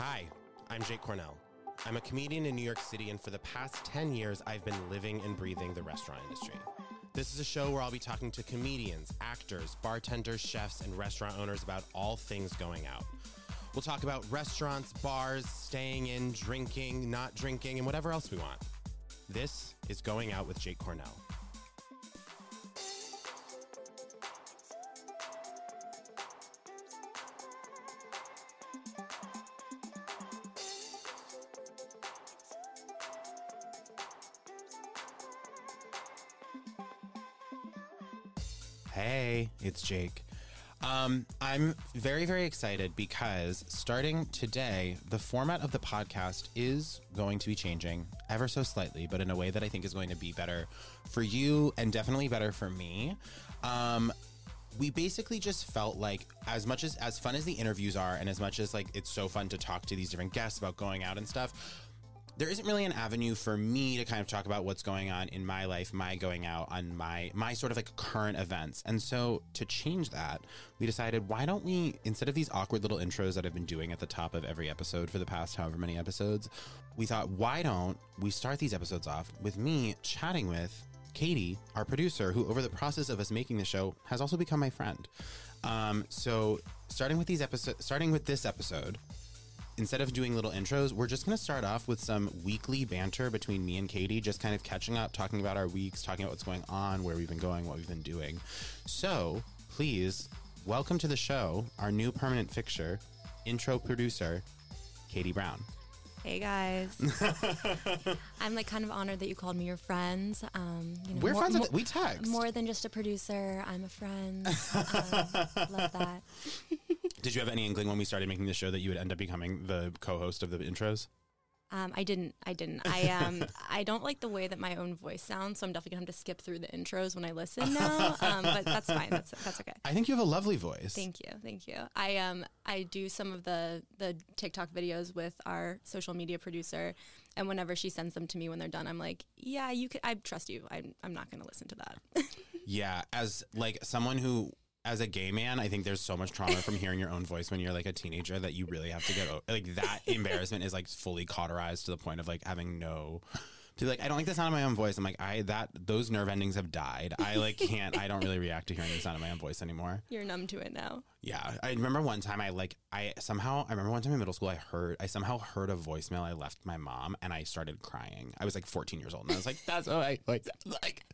Hi, I'm Jake Cornell. I'm a comedian in New York City, and for the past 10 years, I've been living and breathing the restaurant industry. This is a show where I'll be talking to comedians, actors, bartenders, chefs, and restaurant owners about all things going out. We'll talk about restaurants, bars, staying in, drinking, not drinking, and whatever else we want. This is Going Out with Jake Cornell. It's Jake. Um, I'm very, very excited because starting today, the format of the podcast is going to be changing ever so slightly, but in a way that I think is going to be better for you and definitely better for me. Um, we basically just felt like as much as as fun as the interviews are and as much as like it's so fun to talk to these different guests about going out and stuff there isn't really an avenue for me to kind of talk about what's going on in my life, my going out on my my sort of like current events. And so to change that, we decided why don't we instead of these awkward little intros that I've been doing at the top of every episode for the past however many episodes, we thought why don't we start these episodes off with me chatting with Katie, our producer, who over the process of us making the show has also become my friend. Um, so starting with these episodes, starting with this episode, instead of doing little intros, we're just going to start off with some weekly banter between me and Katie, just kind of catching up, talking about our weeks, talking about what's going on, where we've been going, what we've been doing. So please welcome to the show our new permanent fixture, intro producer, Katie Brown. Hey guys, I'm like kind of honored that you called me your friend. Um, you know, We're more, friends. more, we text. more than just a producer. I'm a friend. Um, love that. Did you have any inkling when we started making the show that you would end up becoming the co-host of the intros? Um, I didn't. I didn't. I um. I don't like the way that my own voice sounds, so I'm definitely gonna have to skip through the intros when I listen now. Um, but that's fine. That's that's okay. I think you have a lovely voice. Thank you, thank you. I um I do some of the the TikTok videos with our social media producer, and whenever she sends them to me when they're done, I'm like, yeah, you could. I trust you. I'm I'm not going to listen to that. Yeah, as like someone who as a gay man, I think there's so much trauma from hearing your own voice when you're like a teenager that you really have to get o- like that embarrassment is like fully cauterized to the point of like having no to be like I don't like the sound of my own voice. I'm like I that those nerve endings have died. I like can't. I don't really react to hearing the sound of my own voice anymore. You're numb to it now. Yeah, I remember one time I like I somehow I remember one time in middle school I heard I somehow heard a voicemail I left my mom and I started crying. I was like 14 years old and I was like that's what I like like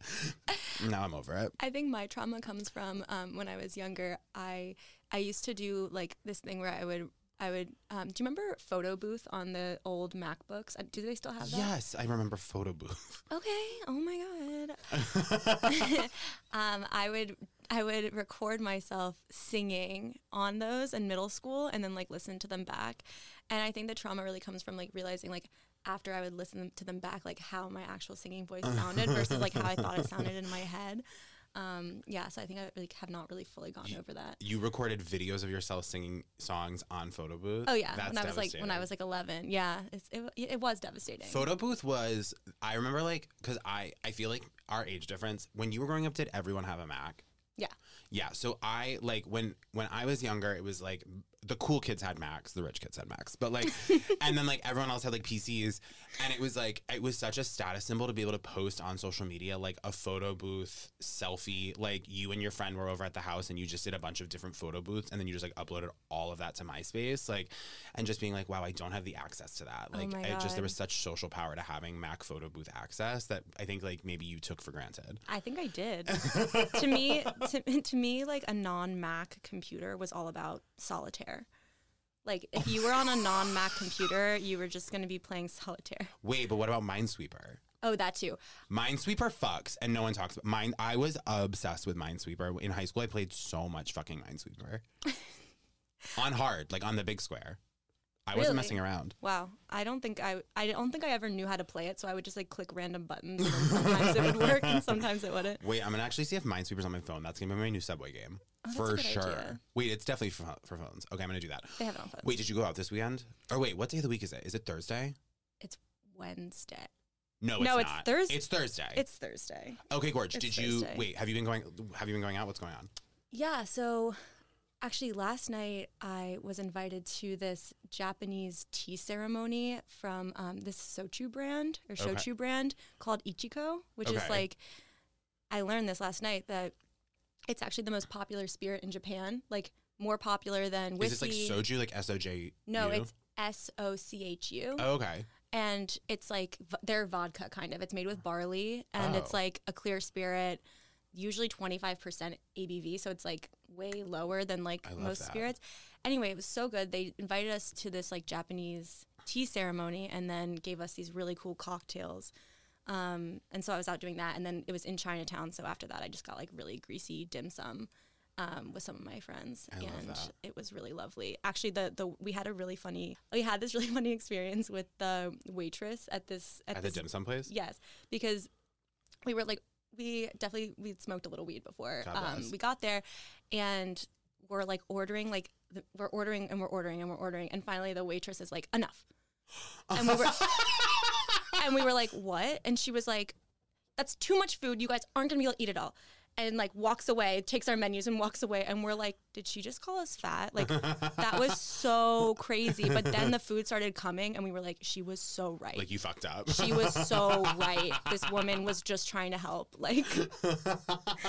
now I'm over it. I think my trauma comes from um, when I was younger. I I used to do like this thing where I would I would. Um, do you remember photo booth on the old MacBooks? Uh, Do they still have that? Yes, I remember photo booth. Okay. Oh my god. um, I would I would record myself singing on those in middle school and then like listen to them back. And I think the trauma really comes from like realizing like after I would listen to them back like how my actual singing voice sounded versus like how I thought it sounded in my head. Um, yeah, so I think I really have not really fully gone over that. You recorded videos of yourself singing songs on photo booth. Oh yeah, That's when I was like when I was like 11. Yeah, it's, it it was devastating. Photo booth was I remember like because I I feel like our age difference when you were growing up did everyone have a Mac? yeah. Yeah, so I like when when I was younger, it was like the cool kids had Macs, the rich kids had Macs, but like, and then like everyone else had like PCs, and it was like it was such a status symbol to be able to post on social media like a photo booth selfie, like you and your friend were over at the house and you just did a bunch of different photo booths, and then you just like uploaded all of that to MySpace, like, and just being like, wow, I don't have the access to that, oh like, my it just there was such social power to having Mac photo booth access that I think like maybe you took for granted. I think I did. to me, to, to me, like a non-Mac computer was all about solitaire. Like if you were on a non-Mac computer, you were just going to be playing solitaire. Wait, but what about Minesweeper? Oh, that too. Minesweeper fucks, and no one talks about mine. I was obsessed with Minesweeper in high school. I played so much fucking Minesweeper on hard, like on the big square. I wasn't messing around. Wow. I don't think I I don't think I ever knew how to play it, so I would just like click random buttons and sometimes it would work and sometimes it wouldn't. Wait, I'm gonna actually see if Minesweeper's on my phone. That's gonna be my new Subway game Oh, for sure. idea. Wait, it's definitely for, for phones. Okay, I'm gonna do that. They have it on phones. Wait, did you go out this weekend? Or wait, what day of the week is it? Is it Thursday? It's Wednesday. No, it's No, it's not. Thurs- It's Thursday. It's Thursday. okay, Gorge. it's Did you Thursday. wait? Have you been going? Have you been going out? What's going on? Yeah, so Actually, last night I was invited to this Japanese tea ceremony from um, this shochu brand or Okay. brand called iichiko, which is like I learned this last night that it's actually the most popular spirit in Japan, like more popular than whiskey. Is this like soju, like S O J? no, it's S O C H U, Oh, okay. and it's like v- their vodka kind of. It's made with barley, and it's Oh. like a clear spirit. Usually twenty five percent ABV, so it's like way lower than like most that. spirits. Anyway, it was so good. They invited us to this like Japanese tea ceremony, and then gave us these really cool cocktails. Um, and so I was out doing that, and then it was in Chinatown. So after that, I just got like really greasy dim sum um, with some of my friends, I and it was really lovely. Actually, the the we had a really funny we had this really funny experience with the waitress at this at, At the dim sum place. Yes, because we were like we definitely we'd smoked a little weed before. Um, we got there, and we're like ordering like the, we're ordering and we're ordering and we're ordering, and finally the waitress is like enough, and we were and we were like what? And she was like, "That's too much food. You guys aren't gonna be able to eat it all." And like walks away, takes our menus and walks away, and we're like, "Did she just call us fat?" Like that was so crazy. But then the food started coming, and we were like, "She was so right." Like you fucked up. she was so right. This woman was just trying to help. Like,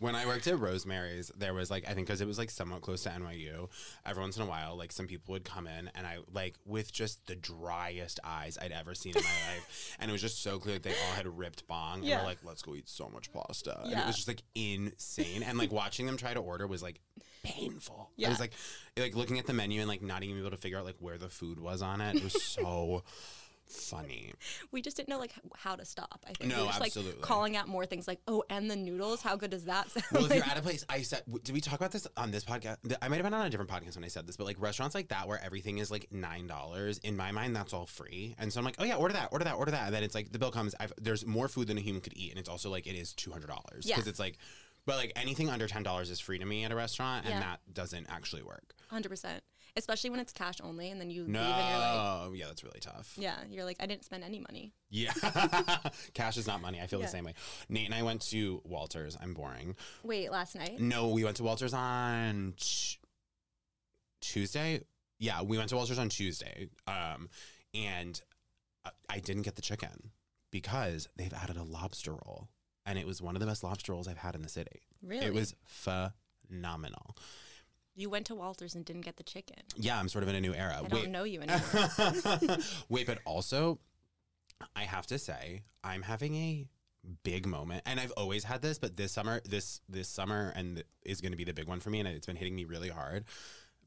when I worked at Rosemary's, there was like I think because it was like somewhat close to NYU. Every once in a while, like some people would come in, and I like with just the driest eyes I'd ever seen in my life, and it was just so clear that they all had ripped bong, and Yeah. were like, "Let's go eat so much pasta," and it was just like insane. And like watching them try to order was like painful. It Yeah. was like like looking at the menu and like not even able to figure out like where the food was on it. It was so. Funny. we just didn't know like how to stop. I think No, we were just absolutely. like calling out more things like, oh, and the noodles. How good does that sound? Well, if you're at a place, I said, w- did we talk about this on this podcast? I might have been on a different podcast when I said this, but like restaurants like that where everything is like nine dollars. In my mind, that's all free, and so I'm like, oh yeah, order that, order that, order that, and then it's like the bill comes. I've, there's more food than a human could eat, and it's also like it is two hundred dollars Yeah. because it's like, but like anything under ten dollars is free to me at a restaurant, and Yeah. that doesn't actually work. 100%. Especially when it's cash only, and then you No, leave and you're like, Oh yeah, that's really tough. yeah, you're like, I didn't spend any money. Yeah, cash is not money. I feel Yeah. the same way. Nate and I went to Walters. I'm boring. Wait, last night? No, we went to Walters on t- Tuesday. Yeah, we went to Walters on Tuesday. Um, and I- I didn't get the chicken because they've added a lobster roll, and it was one of the best lobster rolls I've had in the city. Really? It was phenomenal. You went to Walters and didn't get the chicken. Yeah, I'm sort of in a new era. I Wait, don't know you anymore. Wait, but also, I have to say, I'm having a big moment, and I've always had this, but this summer, this this summer, and th- is going to be the big one for me, and it's been hitting me really hard.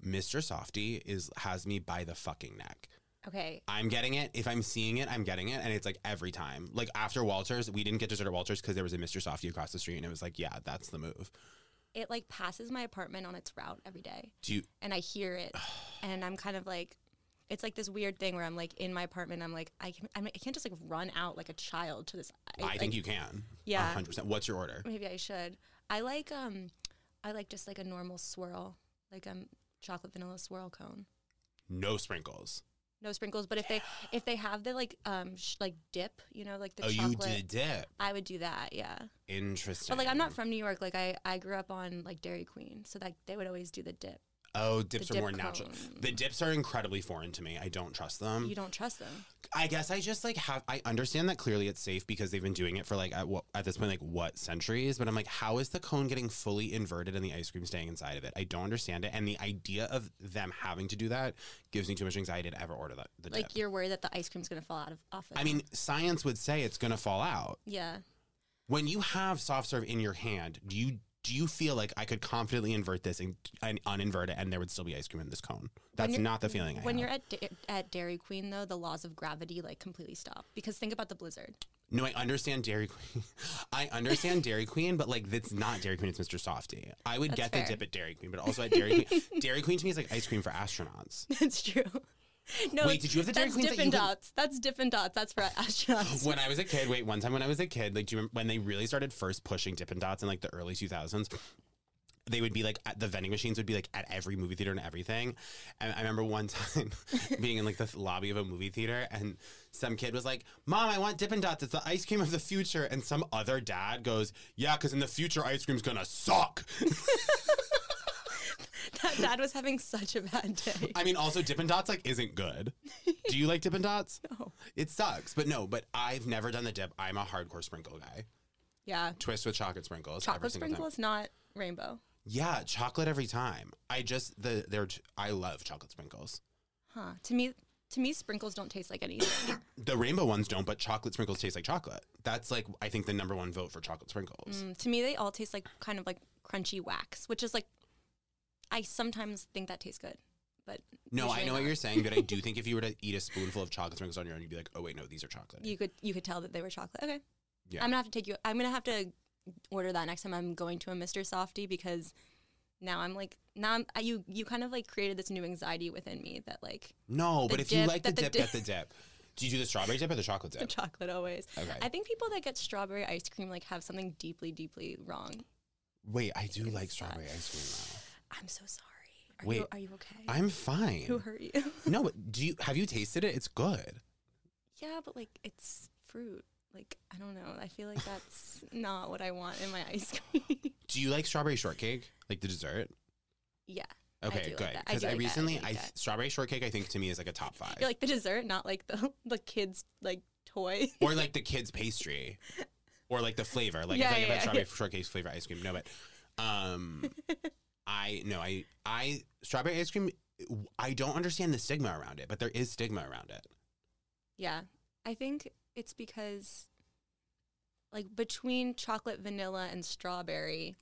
Mr. Softee is has me by the fucking neck. Okay. I'm getting it. If I'm seeing it, I'm getting it, and it's like every time. Like after Walters, we didn't get dessert at Walters because there was a Mr. Softee across the street, and it was like, yeah, that's the move. It like passes my apartment on its route every day. Do you? and I hear it, and I'm kind of like, it's like this weird thing where I'm like in my apartment. I'm like, I can, I, mean, I can't just like run out like a child to this. I, think you can. Yeah. hundred percent. What's your order? maybe I should. I like um, I like just like a normal swirl, like um, chocolate vanilla swirl cone. No sprinkles. No sprinkles, but if they if they have the like um sh- like dip, you know, like the oh, chocolate, you did dip. I would do that. Yeah, Interesting. but like I'm not from New York. Like I I grew up on like Dairy Queen, so like they would always do the dip. Oh, dips are dip more natural. cone. The dips are incredibly foreign to me. I don't trust them. You don't trust them. I guess I just like have. I understand that clearly it's safe because they've been doing it for like at what at this point like what centuries. But I'm like, how is the cone getting fully inverted and the ice cream staying inside of it? I don't understand it. And the idea of them having to do that gives me too much anxiety to ever order that. The Like dip. you're worried that the ice cream's gonna fall out of off. It. I mean, science would say it's going to fall out. yeah. When you have soft serve in your hand, do you do you feel like I could confidently invert this and, and uninvert it and there would still be ice cream in this cone? That's not the feeling I have. When have. you're at da- at Dairy Queen though, the laws of gravity like completely stop because think about the blizzard. No, I understand Dairy Queen. I understand Dairy Queen, but like that's not Dairy Queen. It's Mr. Softee. I would That's get fair. the dip at Dairy Queen, but also at Dairy Queen. Dairy Queen to me is like ice cream for astronauts. That's true. No, Wait, did you have the Dairy that's Queens that Dippin' you Dots. That's Dippin' Dots. That's for astronauts. When I was a kid, wait, one time when I was a kid, like, do you remember when they really started first pushing Dippin' Dots in like the early 2000s? They would be like at the vending machines would be like at every movie theater and everything. And I remember one time being in like the lobby of a movie theater and some kid was like, Mom, I want Dippin' Dots. It's the ice cream of the future. And some other dad goes, Yeah, because in the future, ice cream's gonna suck. Dad was having such a bad day. I mean, also Dippin' Dots like isn't good. Do you like Dippin' Dots? No. It sucks, but no. But I've never done the dip. I'm a hardcore sprinkle guy. Yeah. Twist with chocolate sprinkles. Chocolate single time. sprinkles, not rainbow. Yeah, chocolate every time. I just the they're I love chocolate sprinkles. Huh. To me, to me, sprinkles don't taste like anything. The rainbow ones don't, but chocolate sprinkles taste like chocolate. That's like I think the number one vote for chocolate sprinkles. Mm, to me, they all taste like kind of like crunchy wax, which is like, I sometimes think that tastes good, but No, I know what you're saying, but I do think if you were to eat a spoonful of chocolate sprinkles on your own, you'd be like, oh wait, no, these are chocolate. You could you could tell that they were chocolate. Okay. Yeah. I'm gonna have to take you. I'm gonna have to order that next time I'm going to a Mr. Softee because now I'm like now I'm you you kind of like created this new anxiety within me that like no, but if you like the that the dip, dip- get the dip. Do you do the strawberry dip or the chocolate dip? the chocolate always. Okay. I think people that get strawberry ice cream like have something deeply deeply wrong. Wait, I do like It's, uh, strawberry ice cream I'm so sorry. Are Wait, you are you okay? I'm fine. Who hurt you? no, but do you have you tasted it? It's good. yeah, but like it's fruit. Like I don't know. I feel like that's not what I want in my ice cream. Do you like strawberry shortcake, like the dessert? yeah. I Okay, good. Because do I. I recently, do I, like th- that. strawberry shortcake, I think to me is like a top five, You're like the dessert, not like the the kids like toy. or like the kids' pastry, or like the flavor. Like Yeah, if like yeah, I had yeah, strawberry shortcake flavor ice cream. No, but um, I no, I I strawberry ice cream. I don't understand the stigma around it, but there is stigma around it. Yeah. I think it's because like between chocolate, vanilla, and strawberry,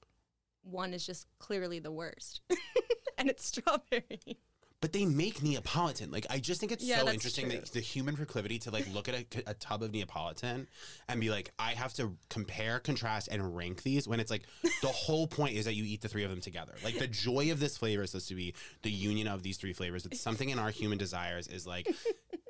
one is just clearly the worst. and it's strawberry. But they make Neapolitan. Like I just think it's Yeah, so interesting true. that the human proclivity to like look at a, a tub of Neapolitan and be like, I have to compare, contrast, and rank these. When it's like the whole point is that you eat the three of them together. Like the joy of this flavor is supposed to be the union of these three flavors. But something in our human desires is like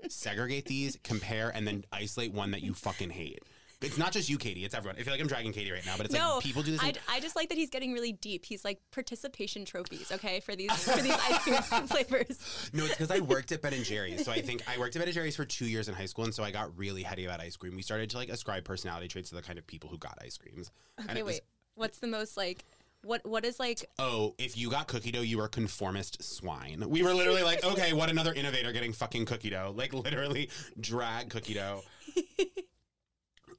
segregate these, compare, and then isolate one that you fucking hate. It's not just you, Katie. It's everyone. I feel like I'm dragging Katie right now, but it's no, like people do this. I, I just like that he's getting really deep. He's like participation trophies, okay, for these for these ice cream flavors. No, it's because I worked at Ben and Jerry's. So I think I worked at Ben and Jerry's for two years in high school, and so I got really heady about ice cream. We started to like ascribe personality traits to the kind of people who got ice creams. And Okay, it was, wait. What's the most like what what is like Oh, if you got cookie dough, you were conformist swine. We were literally like, okay, what another innovator getting fucking cookie dough? Like literally drag cookie dough.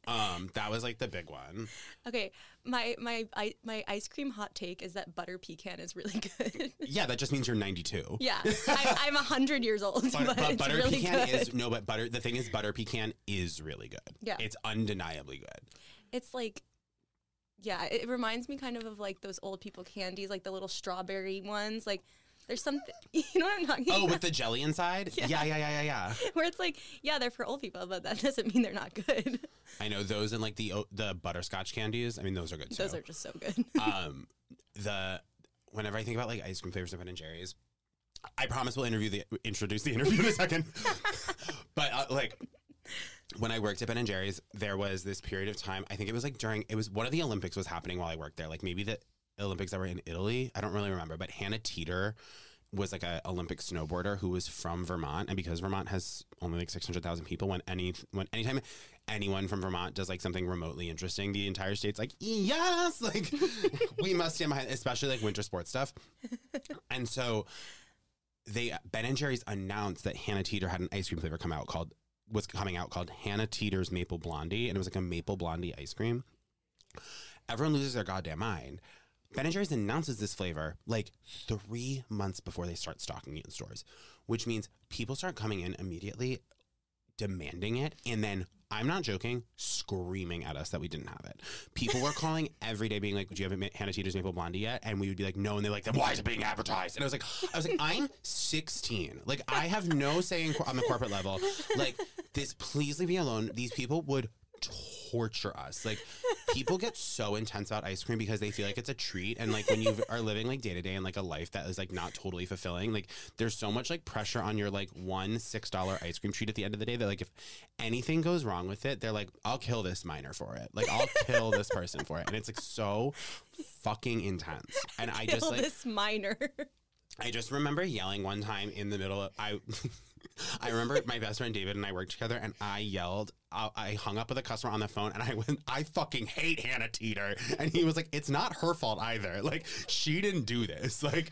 um, that was like the big one. Okay, my my I, my ice cream hot take is that butter pecan is really good. Yeah, that just means you're 92. yeah, I, I'm hundred years old, But, but, but butter really pecan good. is no, but butter. The thing is, butter pecan is really good. Yeah. it's undeniably good. It's like, yeah, it it reminds me kind of of like those old people candies, like the little strawberry ones. Like, there's something, you know what I'm talking Oh, about? with the jelly inside? Yeah, yeah, yeah, yeah, yeah. Where it's like, yeah, they're for old people, but that doesn't mean they're not good. I know those and like the the butterscotch candies. I mean, those are good too. Those are just so good. um the whenever I think about like ice cream flavors of Ben and Jerry's, I promise we'll interview the introduce the interview in a second. but uh, like when I worked at Ben and Jerry's, there was this period of time. I think it was like during it was one of the Olympics was happening while I worked there. Like maybe the Olympics that were in Italy. I don't really remember. But Hannah Teter was like a Olympic snowboarder who was from Vermont, and because Vermont has only like six hundred thousand people, when any when anytime anyone from Vermont does like something remotely interesting, the entire state's like yes, like we must stand behind, especially like winter sports stuff. And so they Ben and Jerry's announced that Hannah Teter had an ice cream flavor come out called was coming out called Hannah Teter's Maple Blondie, and it was like a maple blondie ice cream. Everyone loses their goddamn mind. Ben Jerry's announces this flavor like three months before they start stocking it in stores, which means people start coming in immediately demanding it, and then I'm not joking, screaming at us that we didn't have it. People were calling every day, being like, "Do you have Hannah Teter's Maple Blondie yet?" And we would be like, "No," and they're like, "Then why is it being advertised?" And I was like, "I was like, I'm 16. Like, I have no say in, on the corporate level. Like, this, please leave me alone. These people would." Torture us like people get so intense about ice cream because they feel like it's a treat and like when you are living like day to day and like a life that is like not totally fulfilling like there's so much like pressure on your like one six dollar ice cream treat at the end of the day that like if anything goes wrong with it they're like i'll kill this miner for it like i'll kill this person for it and it's like so fucking intense and i just like this miner. I just remember yelling one time in the middle of I. I remember my best friend David and I worked together, and I yelled. I, I hung up with a customer on the phone, and I went, "I fucking hate Hannah Teter," and he was like, "It's not her fault either. Like she didn't do this. Like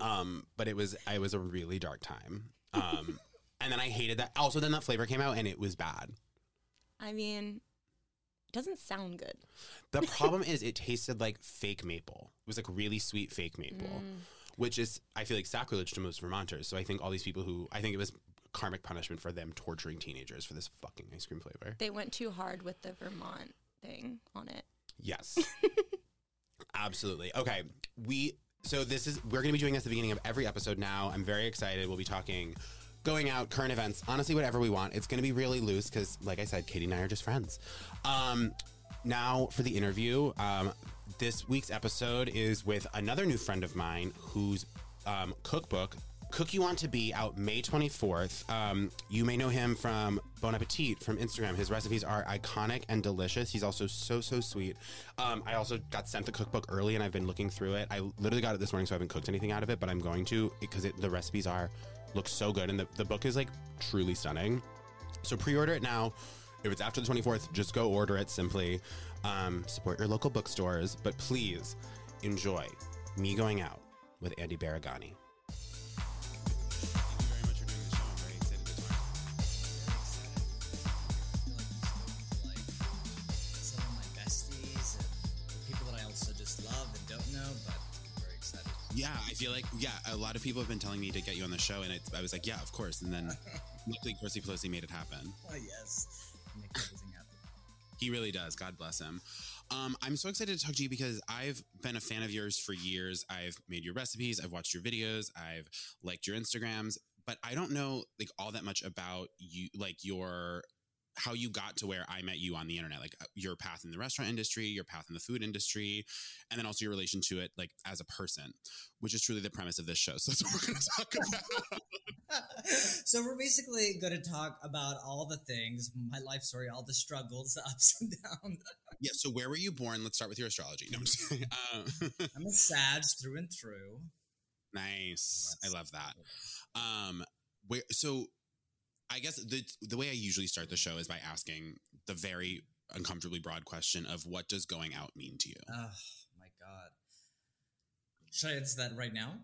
um, but it was it was a really dark time. Um, and then I hated that. Also, then that flavor came out and it was bad. I mean, it doesn't sound good. The problem is it tasted like fake maple. It was like really sweet fake maple, which is I feel like sacrilege to most Vermonters. So I think all these people who I think it was karmic punishment for them torturing teenagers for this fucking ice cream flavor. They went too hard with the Vermont thing on it. Yes. Absolutely. Okay. We so this is we're going to be doing this at the beginning of every episode now. I'm very excited. We'll be talking going out, current events, honestly whatever we want. It's going to be really loose cuz like I said Katie and I are just friends. Um now for the interview, um this week's episode is with another new friend of mine whose um, cookbook Cook You Want to Be out May 24th. Um, you may know him from Bon Appetit from Instagram. His recipes are iconic and delicious. He's also so, so sweet. Um, I also got sent the cookbook early and I've been looking through it. I literally got it this morning, so I haven't cooked anything out of it, but I'm going to because it, the recipes are look so good and the, the book is like truly stunning. So pre order it now. If it's after the 24th, just go order it simply. Um, support your local bookstores, but please enjoy me going out with Andy Baraghani. Thank you very much for doing the show. I'm very excited to talk. some of my besties and people that I also just love and don't know, but very excited. Yeah, I feel like yeah, a lot of people have been telling me to get you on the show, and it's, I was like, yeah, of course. And then luckily, Percy Pelosi made it happen. Oh yes, happen. He really does. God bless him. Um, I'm so excited to talk to you because I've been a fan of yours for years. I've made your recipes, I've watched your videos, I've liked your Instagrams, but I don't know like all that much about you, like your how you got to where I met you on the internet, like uh, your path in the restaurant industry, your path in the food industry, and then also your relation to it, like as a person, which is truly the premise of this show. So that's what we're going to talk about. so we're basically going to talk about all the things, my life story, all the struggles, the ups and downs. yeah. So where were you born? Let's start with your astrology. No, I'm just. Uh, I'm a Sag through and through. Nice. I love that. Um, where so I guess the the way I usually start the show is by asking the very uncomfortably broad question of what does going out mean to you? Oh my god. Should I answer that right now?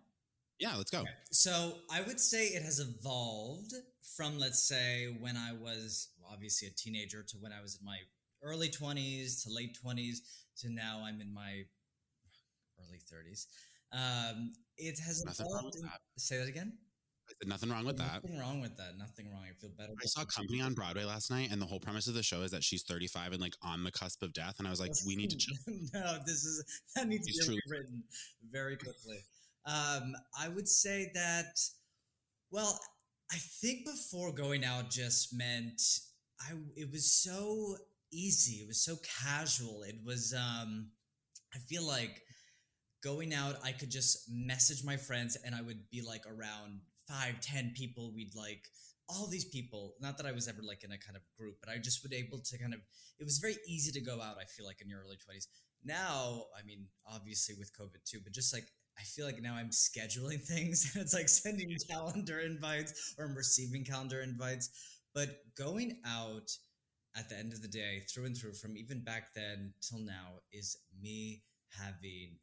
Yeah, let's go. So I would say it has evolved from, let's say, when I was well, obviously a teenager to when I was in my early 20s to late 20s to now I'm in my early 30s. Um, it has Nothing evolved. that. say that again. Said nothing wrong with that. Nothing wrong with that. Nothing wrong. I feel better. I saw Company on Broadway last night, and the whole premise of the show is that she's 35 and like on the cusp of death. And I was like, we need to chill. no, this is that needs It's to be true. rewritten very quickly. Um, I would say that. Well, I think before going out just meant I. It was so easy. It was so casual. It was. Um, I feel like going out, I could just message my friends, and I would be like around five, ten people. We'd like all these people. Not that I was ever like in a kind of group, but I just would able to kind of. It was very easy to go out. I feel like in your early twenties. Now, I mean, obviously with COVID too, but just like I feel like now I'm scheduling things, and it's like sending calendar invites or I'm receiving calendar invites. But going out at the end of the day, through and through, from even back then till now, is me having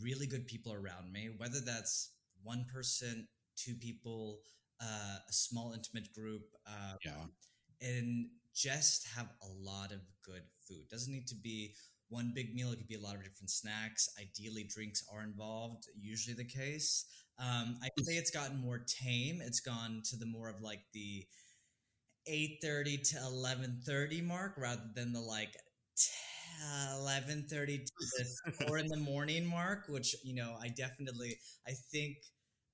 really good people around me, whether that's one person, two people, uh, a small intimate group, uh, Yeah. and just have a lot of good food. Doesn't need to be one big meal. It could be a lot of different snacks. Ideally, drinks are involved. Usually the case. Um, I'd say it's gotten more tame. It's gone to the more of like the eight thirty to eleven thirty mark rather than the like eleven thirty to the four in the morning mark. Which you know, I definitely, I think.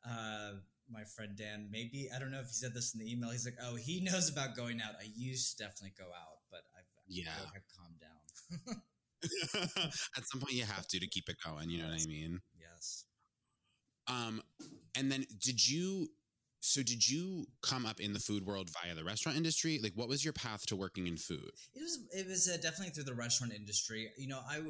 Uh, my friend Dan, maybe I don't know if he said this in the email. He's like, "Oh, he knows about going out. I used to definitely go out, but I've Yeah. I've calmed down." At some point, you have to to keep it going. You know what I mean? yes. Um, and then did you? So did you come up in the food world via the restaurant industry? Like, what was your path to working in food? It was it was uh, definitely through the restaurant industry. You know, I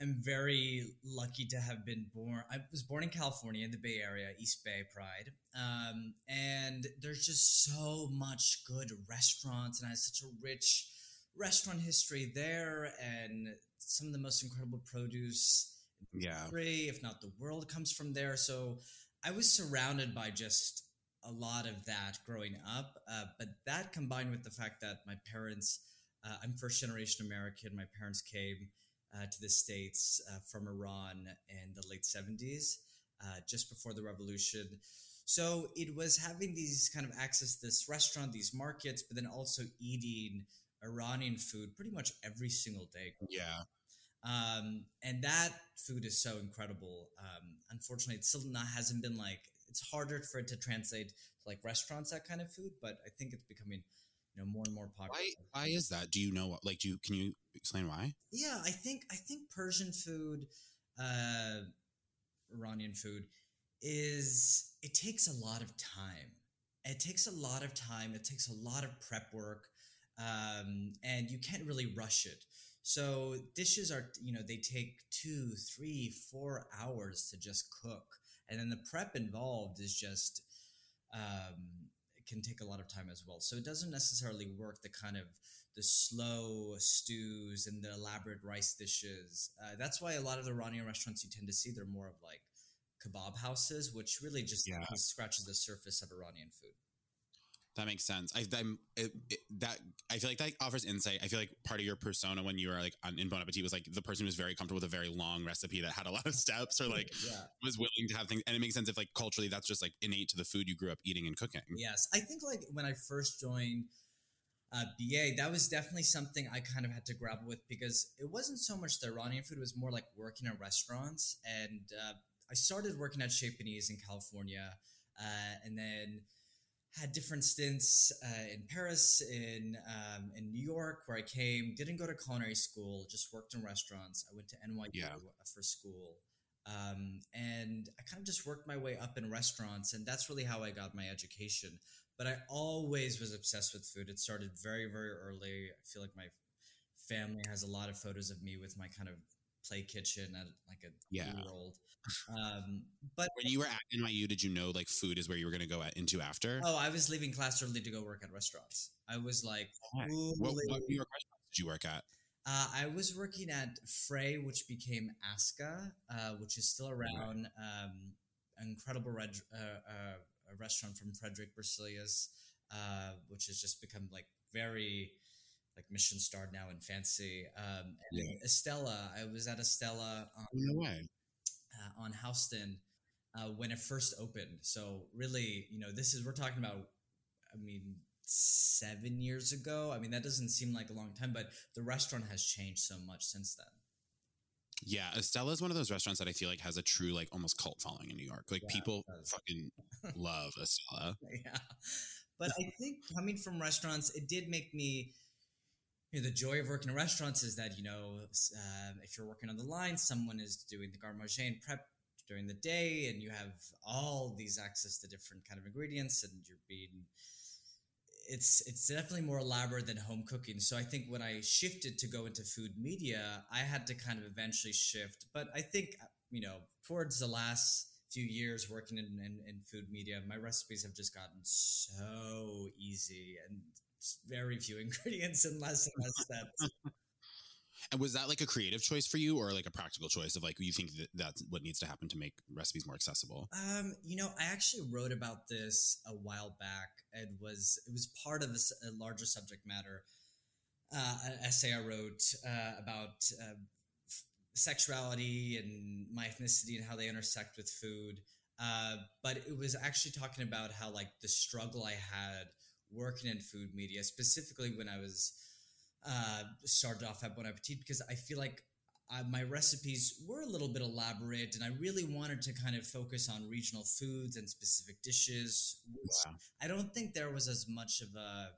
am very lucky to have been born. I was born in California in the Bay Area, East Bay Pride, um, and there's just so much good restaurants, and I have such a rich restaurant history there, and some of the most incredible produce Yeah. if not the world, comes from there. So I was surrounded by just a lot of that growing up. Uh, but that combined with the fact that my parents, uh, I'm first generation American. My parents came uh, to the States uh, from Iran in the late 70s, uh, just before the revolution. So it was having these kind of access to this restaurant, these markets, but then also eating Iranian food pretty much every single day. Yeah. Um, and that food is so incredible. Um, unfortunately, it still not hasn't been like it's harder for it to translate to like restaurants that kind of food, but I think it's becoming know more and more popular. Why? Why is that? Do you know? Like, do you can you explain why? Yeah, I think I think Persian food, uh, Iranian food, is it takes a lot of time. It takes a lot of time. It takes a lot of prep work, um, and you can't really rush it. So dishes are, you know, they take two, three, four hours to just cook, and then the prep involved is just um, it can take a lot of time as well. So it doesn't necessarily work the kind of the slow stews and the elaborate rice dishes. Uh, that's why a lot of the Iranian restaurants you tend to see they're more of like kebab houses, which really just Yeah. scratches the surface of Iranian food. That makes sense. I, I'm it, it, that I feel like that offers insight. I feel like part of your persona when you were like on, in Bon Appetit was like the person who's very comfortable with a very long recipe that had a lot of steps, or like yeah. was willing to have things. And it makes sense if like culturally that's just like innate to the food you grew up eating and cooking. Yes, I think like when I first joined uh, BA, that was definitely something I kind of had to grapple with because it wasn't so much the Iranian food; it was more like working at restaurants. And uh, I started working at Chez Panisse in California, uh, and then had different stints uh, in Paris, in um, in New York, where I came. Didn't go to culinary school; just worked in restaurants. I went to NYU Yeah. for school. Um, and I kind of just worked my way up in restaurants, and that's really how I got my education. But I always was obsessed with food. It started very, very early. I feel like my family has a lot of photos of me with my kind of play kitchen at like a Yeah. year old. Um, but When you were at NYU, did you know like food is where you were going to go at, into after? oh, I was leaving class early to go work at restaurants. I was like, What, what New York restaurants did you work at? Uh, I was working at Frej, which became Aska, uh, which is still around. Um, incredible red, uh, uh, a restaurant from Fredrik Berselius, uh, which has just become like very like Michelin starred now and fancy. Um, Yeah. Estela, I was at Estela on, No way. uh, on Houston uh, when it first opened. So really, you know, this is we're talking about. I mean, seven years ago. I mean, that doesn't seem like a long time, but the restaurant has changed so much since then. Yeah, Estela is one of those restaurants that I feel like has a true like almost cult following in New York. Like Yeah, people fucking love Estela. yeah. But I think coming from restaurants, it did make me. You know, the joy of working in restaurants is that you know um, if you're working on the line, someone is doing the garde manger and prep during the day, and you have all these access to different kind of ingredients, and you're being. It's it's definitely more elaborate than home cooking. So I think when I shifted to go into food media, I had to kind of eventually shift. But I think you know towards the last few years working in, in, in food media, my recipes have just gotten so easy and very few ingredients and less and less steps. And was that like a creative choice for you, or like a practical choice of like you think that that's what needs to happen to make recipes more accessible? Um, you know, I actually wrote about this a while back. It was it was part of a larger subject matter. Uh, an essay I wrote uh, about uh, f- sexuality and my ethnicity and how they intersect with food. Uh, but it was actually talking about how like the struggle I had working in food media, specifically when I was uh, started off at Bon Appetit, because I feel like uh, my recipes were a little bit elaborate, and I really wanted to kind of focus on regional foods and specific dishes. Yeah. I don't think there was as much of a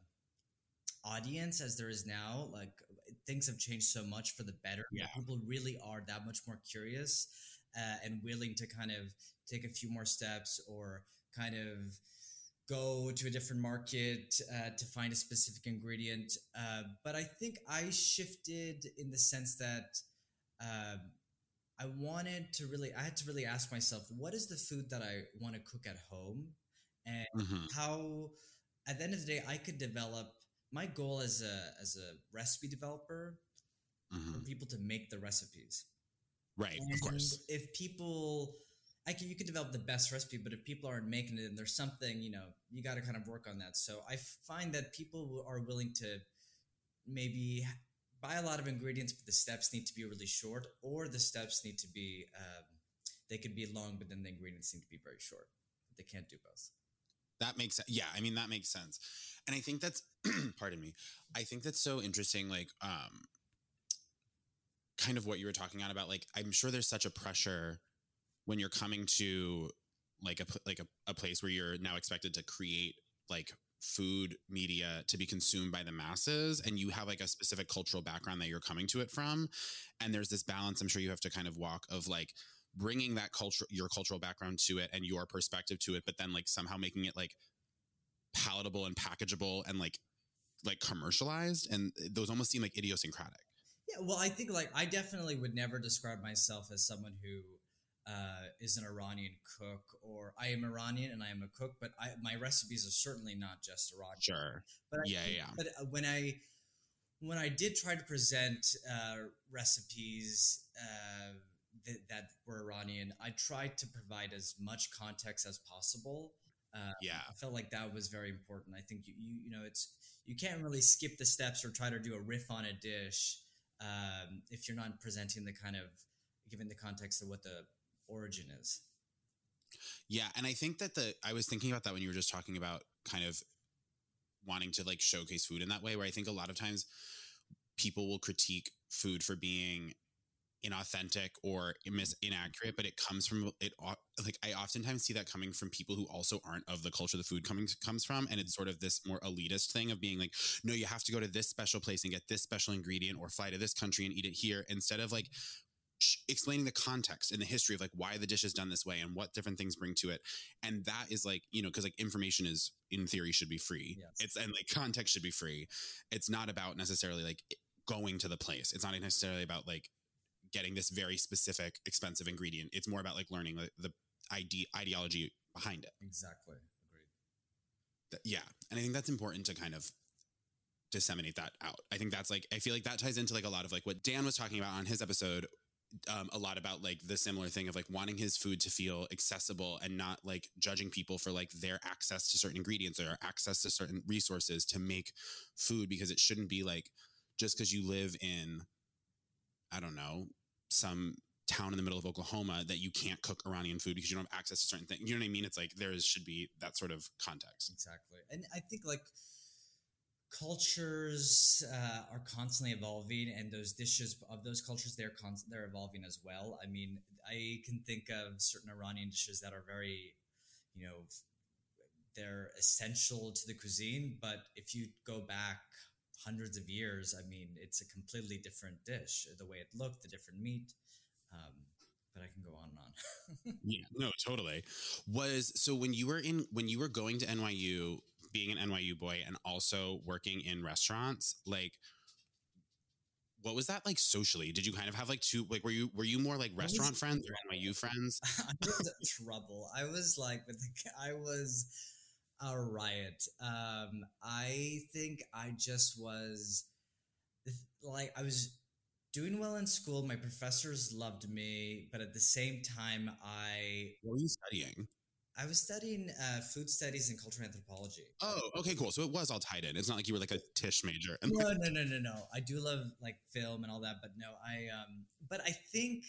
audience as there is now. Like things have changed so much for the better. Yeah. People really are that much more curious uh, and willing to kind of take a few more steps or kind of go to a different market uh, to find a specific ingredient. Uh, but I think I shifted in the sense that um I wanted to really, I had to really ask myself, what is the food that I want to cook at home? And Mhm. how, at the end of the day, I could develop my goal as a as a recipe developer for Mhm. people to make the recipes. Right, of course. If people, I can you can develop the best recipe, but if people aren't making it, and there's something you know you got to kind of work on that. So I find that people are willing to maybe buy a lot of ingredients, but the steps need to be really short, or the steps need to be um, they could be long, but then the ingredients need to be very short. They can't do both. That makes sense. Yeah, I mean that makes sense, and I think that's pardon me. I think that's so interesting. Like, um, kind of what you were talking on about. Like, I'm sure there's such a pressure when you're coming to like a like a, a place where you're now expected to create like food media to be consumed by the masses and you have like a specific cultural background that you're coming to it from and there's this balance i'm sure you have to kind of walk of like bringing that culture your cultural background to it and your perspective to it but then like somehow making it like palatable and packageable and like like commercialized and those almost seem like idiosyncratic. Yeah well i think like i definitely would never describe myself as someone who uh, is an Iranian cook, or I am Iranian and I am a cook, but I, my recipes are certainly not just Iranian. Sure. But I, yeah, yeah. But uh, when I when I did try to present uh, recipes uh, that, that were Iranian, I tried to provide as much context as possible. Uh, yeah, I felt like that was very important. I think you, you you know it's you can't really skip the steps or try to do a riff on a dish um, if you're not presenting the kind of given the context of what the origin is. Yeah, and I think that the I was thinking about that when you were just talking about kind of wanting to like showcase food in that way where I think a lot of times people will critique food for being inauthentic or mis- mm-hmm. inaccurate but it comes from it like i oftentimes see that coming from people who also aren't of the culture the food coming comes from and it's sort of this more elitist thing of being like no you have to go to this special place and get this special ingredient or fly to this country and eat it here instead of like explaining the context and the history of like why the dish is done this way and what different things bring to it. And that is like you know because like information is in theory should be free. Yes. it's and like context should be free. It's not about necessarily like going to the place. It's not necessarily about like getting this very specific expensive ingredient. It's more about like learning the, the ide- ideology behind it. Exactly. Agreed. Yeah. And i think that's important to kind of disseminate that out. I think that's like I feel like that ties into like a lot of like what Dan was talking about on his episode um, a lot about like the similar thing of like wanting his food to feel accessible and not like judging people for like their access to certain ingredients or access to certain resources to make food because it shouldn't be like just because you live in I don't know some town in the middle of Oklahoma that you can't cook Iranian food because you don't have access to certain things. You know what I mean? It's like there should be that sort of context. Exactly. And I think like cultures uh, are constantly evolving and those dishes of those cultures they're con- they're evolving as well i mean i can think of certain iranian dishes that are very you know they're essential to the cuisine but if you go back hundreds of years i mean it's a completely different dish the way it looked the different meat um, but I can go on and on. yeah, no, totally. Was so when you were in when you were going to NYU, being an NYU boy and also working in restaurants, like what was that like socially? Did you kind of have like two like were you were you more like restaurant was, friends or NYU friends? I was trouble. I was like with the I was a riot. Um I think I just was like I was doing well in school. My professors loved me, but at the same time I What were you studying? I was studying uh, food studies and cultural anthropology. Oh, okay, cool. So it was all tied in. It's not like you were like a Tisch major. no, no, no, no, no. I do love like film and all that, but no, I um, but I think,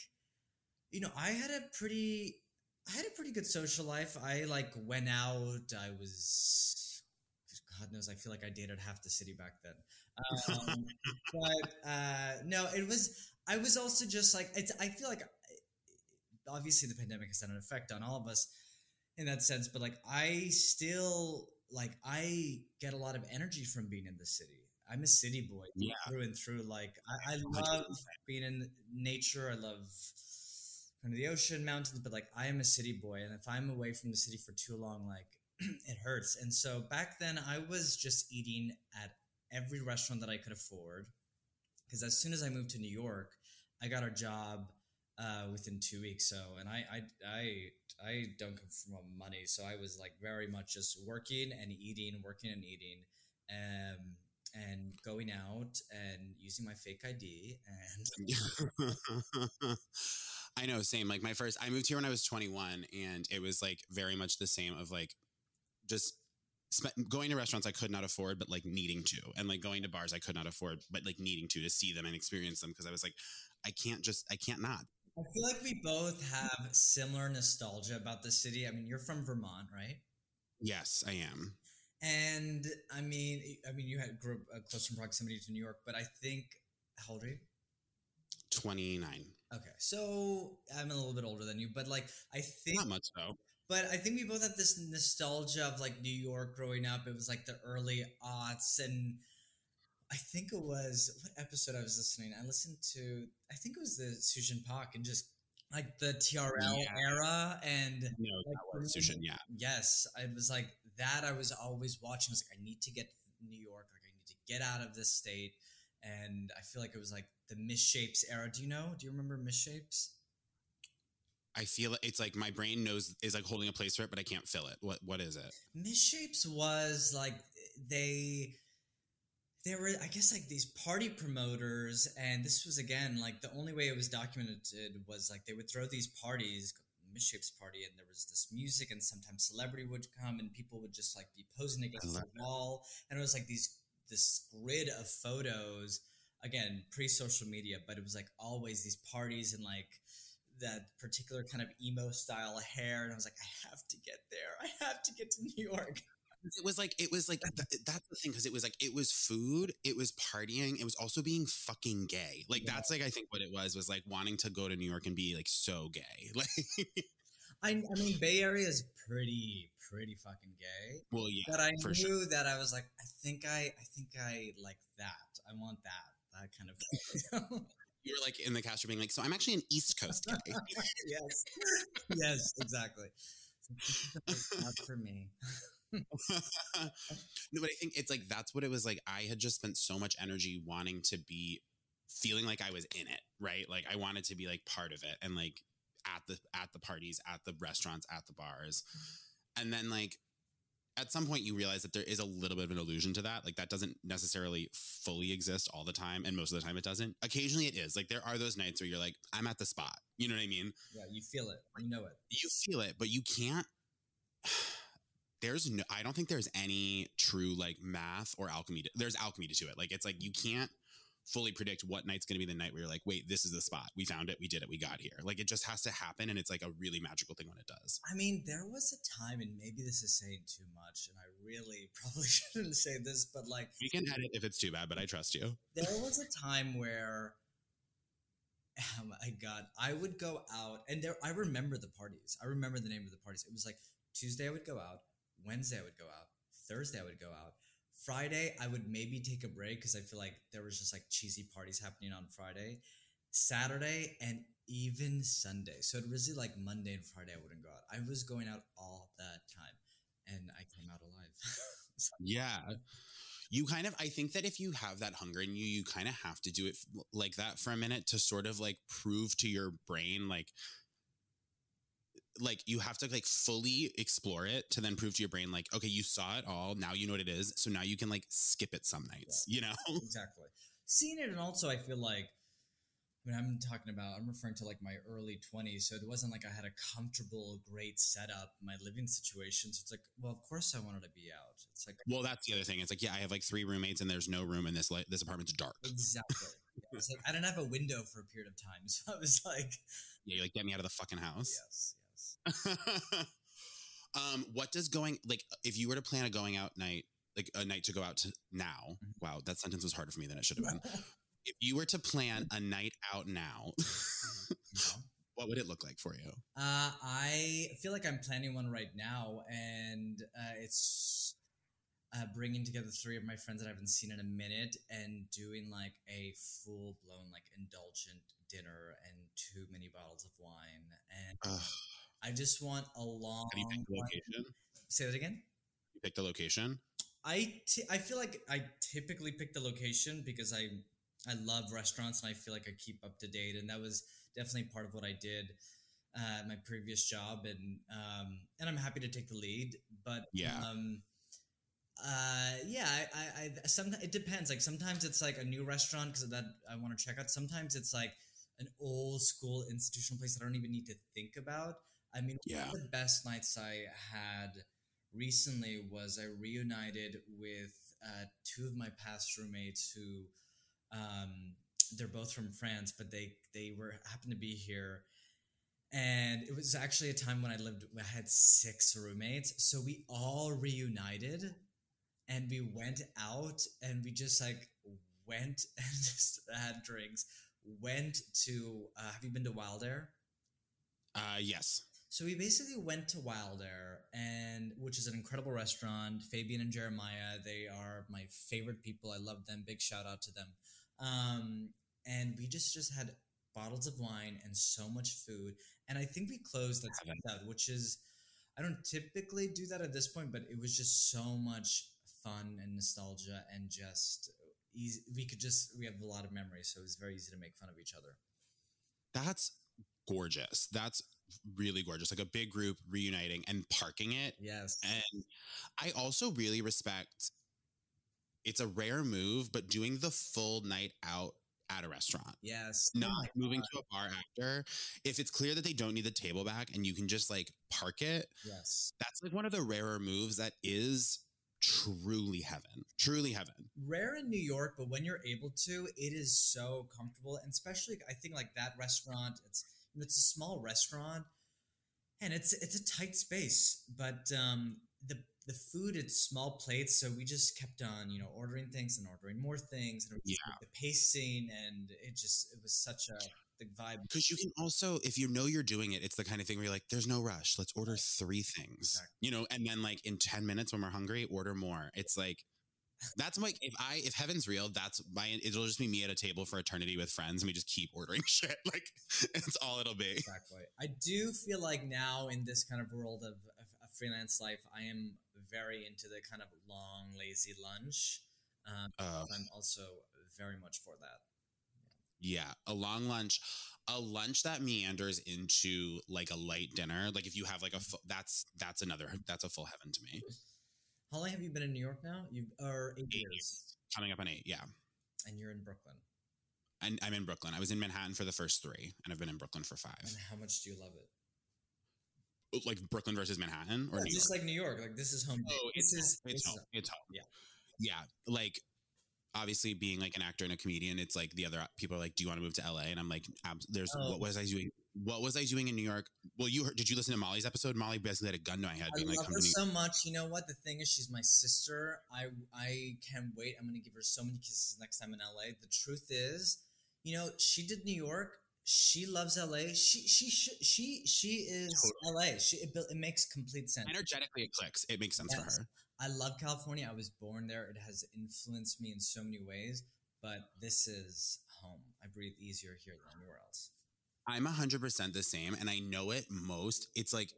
you know, I had a pretty, I had a pretty good social life. I like went out. I was, God knows, I feel like I dated half the city back then. Um, but uh, no, it was. I was also just like it's. I feel like obviously the pandemic has had an effect on all of us in that sense, but like I still like I get a lot of energy from being in the city. I'm a city boy yeah. through and through. Like I, I love 100%. being in nature. I love kind of the ocean, mountains, but like I am a city boy, and if I'm away from the city for too long, like it hurts. And so back then, I was just eating at every restaurant that I could afford. Because as soon as I moved to New York, I got a job uh, within two weeks. So, and I, I, I, I don't come from money, so I was like very much just working and eating, working and eating, um, and going out and using my fake ID. And I know, same. Like my first, I moved here when I was 21, and it was like very much the same of like just going to restaurants I could not afford, but like needing to, and like going to bars I could not afford, but like needing to to see them and experience them because I was like, I can't just, I can't not. I feel like we both have similar nostalgia about the city. I mean, you're from Vermont, right? Yes, I am. And I mean, I mean, you had grew up uh, close in proximity to New York, but I think how old are you? 29. Okay, so I'm a little bit older than you, but like I think, Not much though. but I think we both have this nostalgia of like New York growing up. It was like the early aughts, and I think it was what episode I was listening. I listened to, I think it was the Sushin Park, and just like the TRL Yeah. era, and No, like, that was Sushin. Yeah. Yes, I was like that. I was always watching. I was like, I need to get to New York. Like, I need to get out of this state. And I feel like it was like the MisShapes era. Do you know? Do you remember MisShapes? I feel it's like my brain knows is like holding a place for it, but I can't fill it. What what is it? MisShapes was like they they were I guess like these party promoters and this was again like the only way it was documented was like they would throw these parties MisShapes party and there was this music and sometimes celebrity would come and people would just like be posing against the wall and it was like these this grid of photos again pre-social media but it was like always these parties and like that particular kind of emo style hair and i was like i have to get there. I have to get to new york It was like it was like th- that's the thing because it was like it was food, it was partying, it was also being fucking gay. Like Yeah. that's like I think what it was was like wanting to go to New York and be like so gay. Like I, I mean bay area is pretty pretty fucking gay well yeah, but i knew sure. that i was like i think i i think i like that i want that that kind of You were like in the cast, you're being like, so I'm actually an East Coast guy yes yes exactly not for me no, but I think it's like that's what it was like. I had just spent so much energy wanting to be feeling like I was in it, right? Like I wanted to be like part of it and like at the at the parties, at the restaurants, at the bars. And then like at some point you realize that there is a little bit of an illusion to that. Like that doesn't necessarily fully exist all the time and most of the time it doesn't. Occasionally it is. Like there are those nights where you're like I'm at the spot. You know what I mean? yeah you feel it you know it you feel it, but you can't. There's no, I don't think there's any true like math or alchemy. To, there's alchemy to it. Like it's like you can't fully predict what night's going to be the night where you're like, wait, this is the spot. We found it. We did it. We got here. Like it just has to happen, and it's like a really magical thing when it does. I mean, there was a time, and maybe this is saying too much, and I really probably shouldn't say this, but like, You can edit if it's too bad, but I trust you. there was a time where, oh my god, I would go out, and there, I remember the parties. I remember the name of the parties. It was like Tuesday I would go out, Wednesday I would go out, Thursday I would go out. Friday, I would maybe take a break because I feel like there was just like cheesy parties happening on Friday. Saturday and even Sunday. So it was really like Monday and Friday I wouldn't go out. I was going out all that time and I came out alive. Yeah. You kind of, I think that if you have that hunger in you, you kind of have to do it like that for a minute to sort of like prove to your brain, like, like you have to like fully explore it to then prove to your brain, like, okay, you saw it all. Now you know what it is. So now you can like skip it some nights, you know? exactly. Seeing it and also I feel like I mean I'm talking about I'm referring to like my early 20s so it wasn't like I had a comfortable great setup my living situation so it's like well of course I wanted to be out it's like Well, that's the other thing. It's like, yeah, I have like three roommates and there's no room in this, like, this apartment's dark. exactly Yeah, it's like I didn't have a window for a period of time so I was like Yeah, you're like, get me out of the fucking house. yes yes um, what does going like if you were to plan a going out night, like a night to go out to now? Mhm. Wow, that sentence was harder for me than it should have been. if you were to plan a night out now, what would it look like for you? Uh, I feel like I'm planning one right now, and uh, it's uh, bringing together three of my friends that I haven't seen in a minute and doing like a full blown, like indulgent dinner and too many bottles of wine. And Ugh. I just want a long. Have you picked the location? Say that again. You picked the location. I, t- I feel like I typically pick the location because I I love restaurants and I feel like I keep up to date and that was definitely part of what I did uh, at my previous job and um, and I'm happy to take the lead but Yeah. um, uh, yeah I, I, I sometimes it depends like sometimes it's like a new restaurant because that I want to check out sometimes it's like an old school institutional place that I don't even need to think about. I mean, Yeah. one of the best nights I had recently was I reunited with uh, two of my past roommates who um, they're both from France, but they they were happened to be here. And it was actually a time when I lived, I had six roommates. So we all reunited and we went out and we just like went and just had drinks. Went to, uh, have you been to Wildair? Uh, yes. So we basically went to Wildair, and which is an incredible restaurant. Fabian and Jeremiah, they are my favorite people. I love them. Big shout out to them. Um, and we just just had bottles of wine and so much food. And I think we closed sunset, which is I don't typically do that at this point, but it was just so much fun and nostalgia and just easy. We could just we have a lot of memories, so it was very easy to make fun of each other. That's gorgeous. That's really gorgeous. Like a big group reuniting and parking it. Yes. And I also really respect it's a rare move, but doing the full night out at a restaurant. Yes. Oh Not my moving God. to a bar after. If it's clear that they don't need the table back and you can just like park it, Yes. that's like one of the rarer moves that is truly heaven. Truly heaven. rare in New York, but when you're able to, it is so comfortable. And especially, I think like that restaurant, it's it's a small restaurant, and it's it's a tight space. But um, the the food, it's small plates, so we just kept on, you know, ordering things and ordering more things, and Yeah. the pacing, and it just it was such a the vibe. Because you can also, if you know you're doing it, it's the kind of thing where you're like, there's no rush. Let's order three things, Exactly. you know, and then like in 10 minutes when we're hungry, order more. It's like, that's like, if I, if heaven's real, that's my, it'll just be me at a table for eternity with friends and we just keep ordering shit. Like, it's all it'll be. Exactly. I do feel like now in this kind of world of, of a freelance life, I am very into the kind of long, lazy lunch. Um, Uh, I'm also very much for that. yeah. A long lunch, a lunch that meanders into like a light dinner. Like if you have like a, that's, that's another, that's a full heaven to me. How long have you been in New York now? You are eight, Eight years, years. Coming up on eight. Yeah. and you're in Brooklyn. And I'm in Brooklyn. I was in Manhattan for the first three and I've been in Brooklyn for And five. how much do you love it? Oh, like Brooklyn versus Manhattan or Yeah, New York? just like New York. Like this is home. Oh, this it's is home. It's home. is- It's home. Yeah. Yeah. Like, obviously, being like an actor and a comedian, it's like the other people are like, "Do you want to move to LA?" And I'm like, "There's Oh. what was I doing? What was I doing in New York?" Well, you heard, did you listen to Molly's episode? Molly basically had a gun to my head, I being like, love "Come her so much. You know what? The thing is, she's my sister. I I can't wait. I'm gonna give her so many kisses next time in LA. The truth is, you know, she did New York. She loves LA. She she she she, she is LA. She it, it makes complete sense. Energetically, it clicks. It makes sense Yes. for her. I love California. I was born there. It has influenced me in so many ways. But this is home. I breathe easier here than anywhere else. I'm 100% the same. And I know it most. It's like,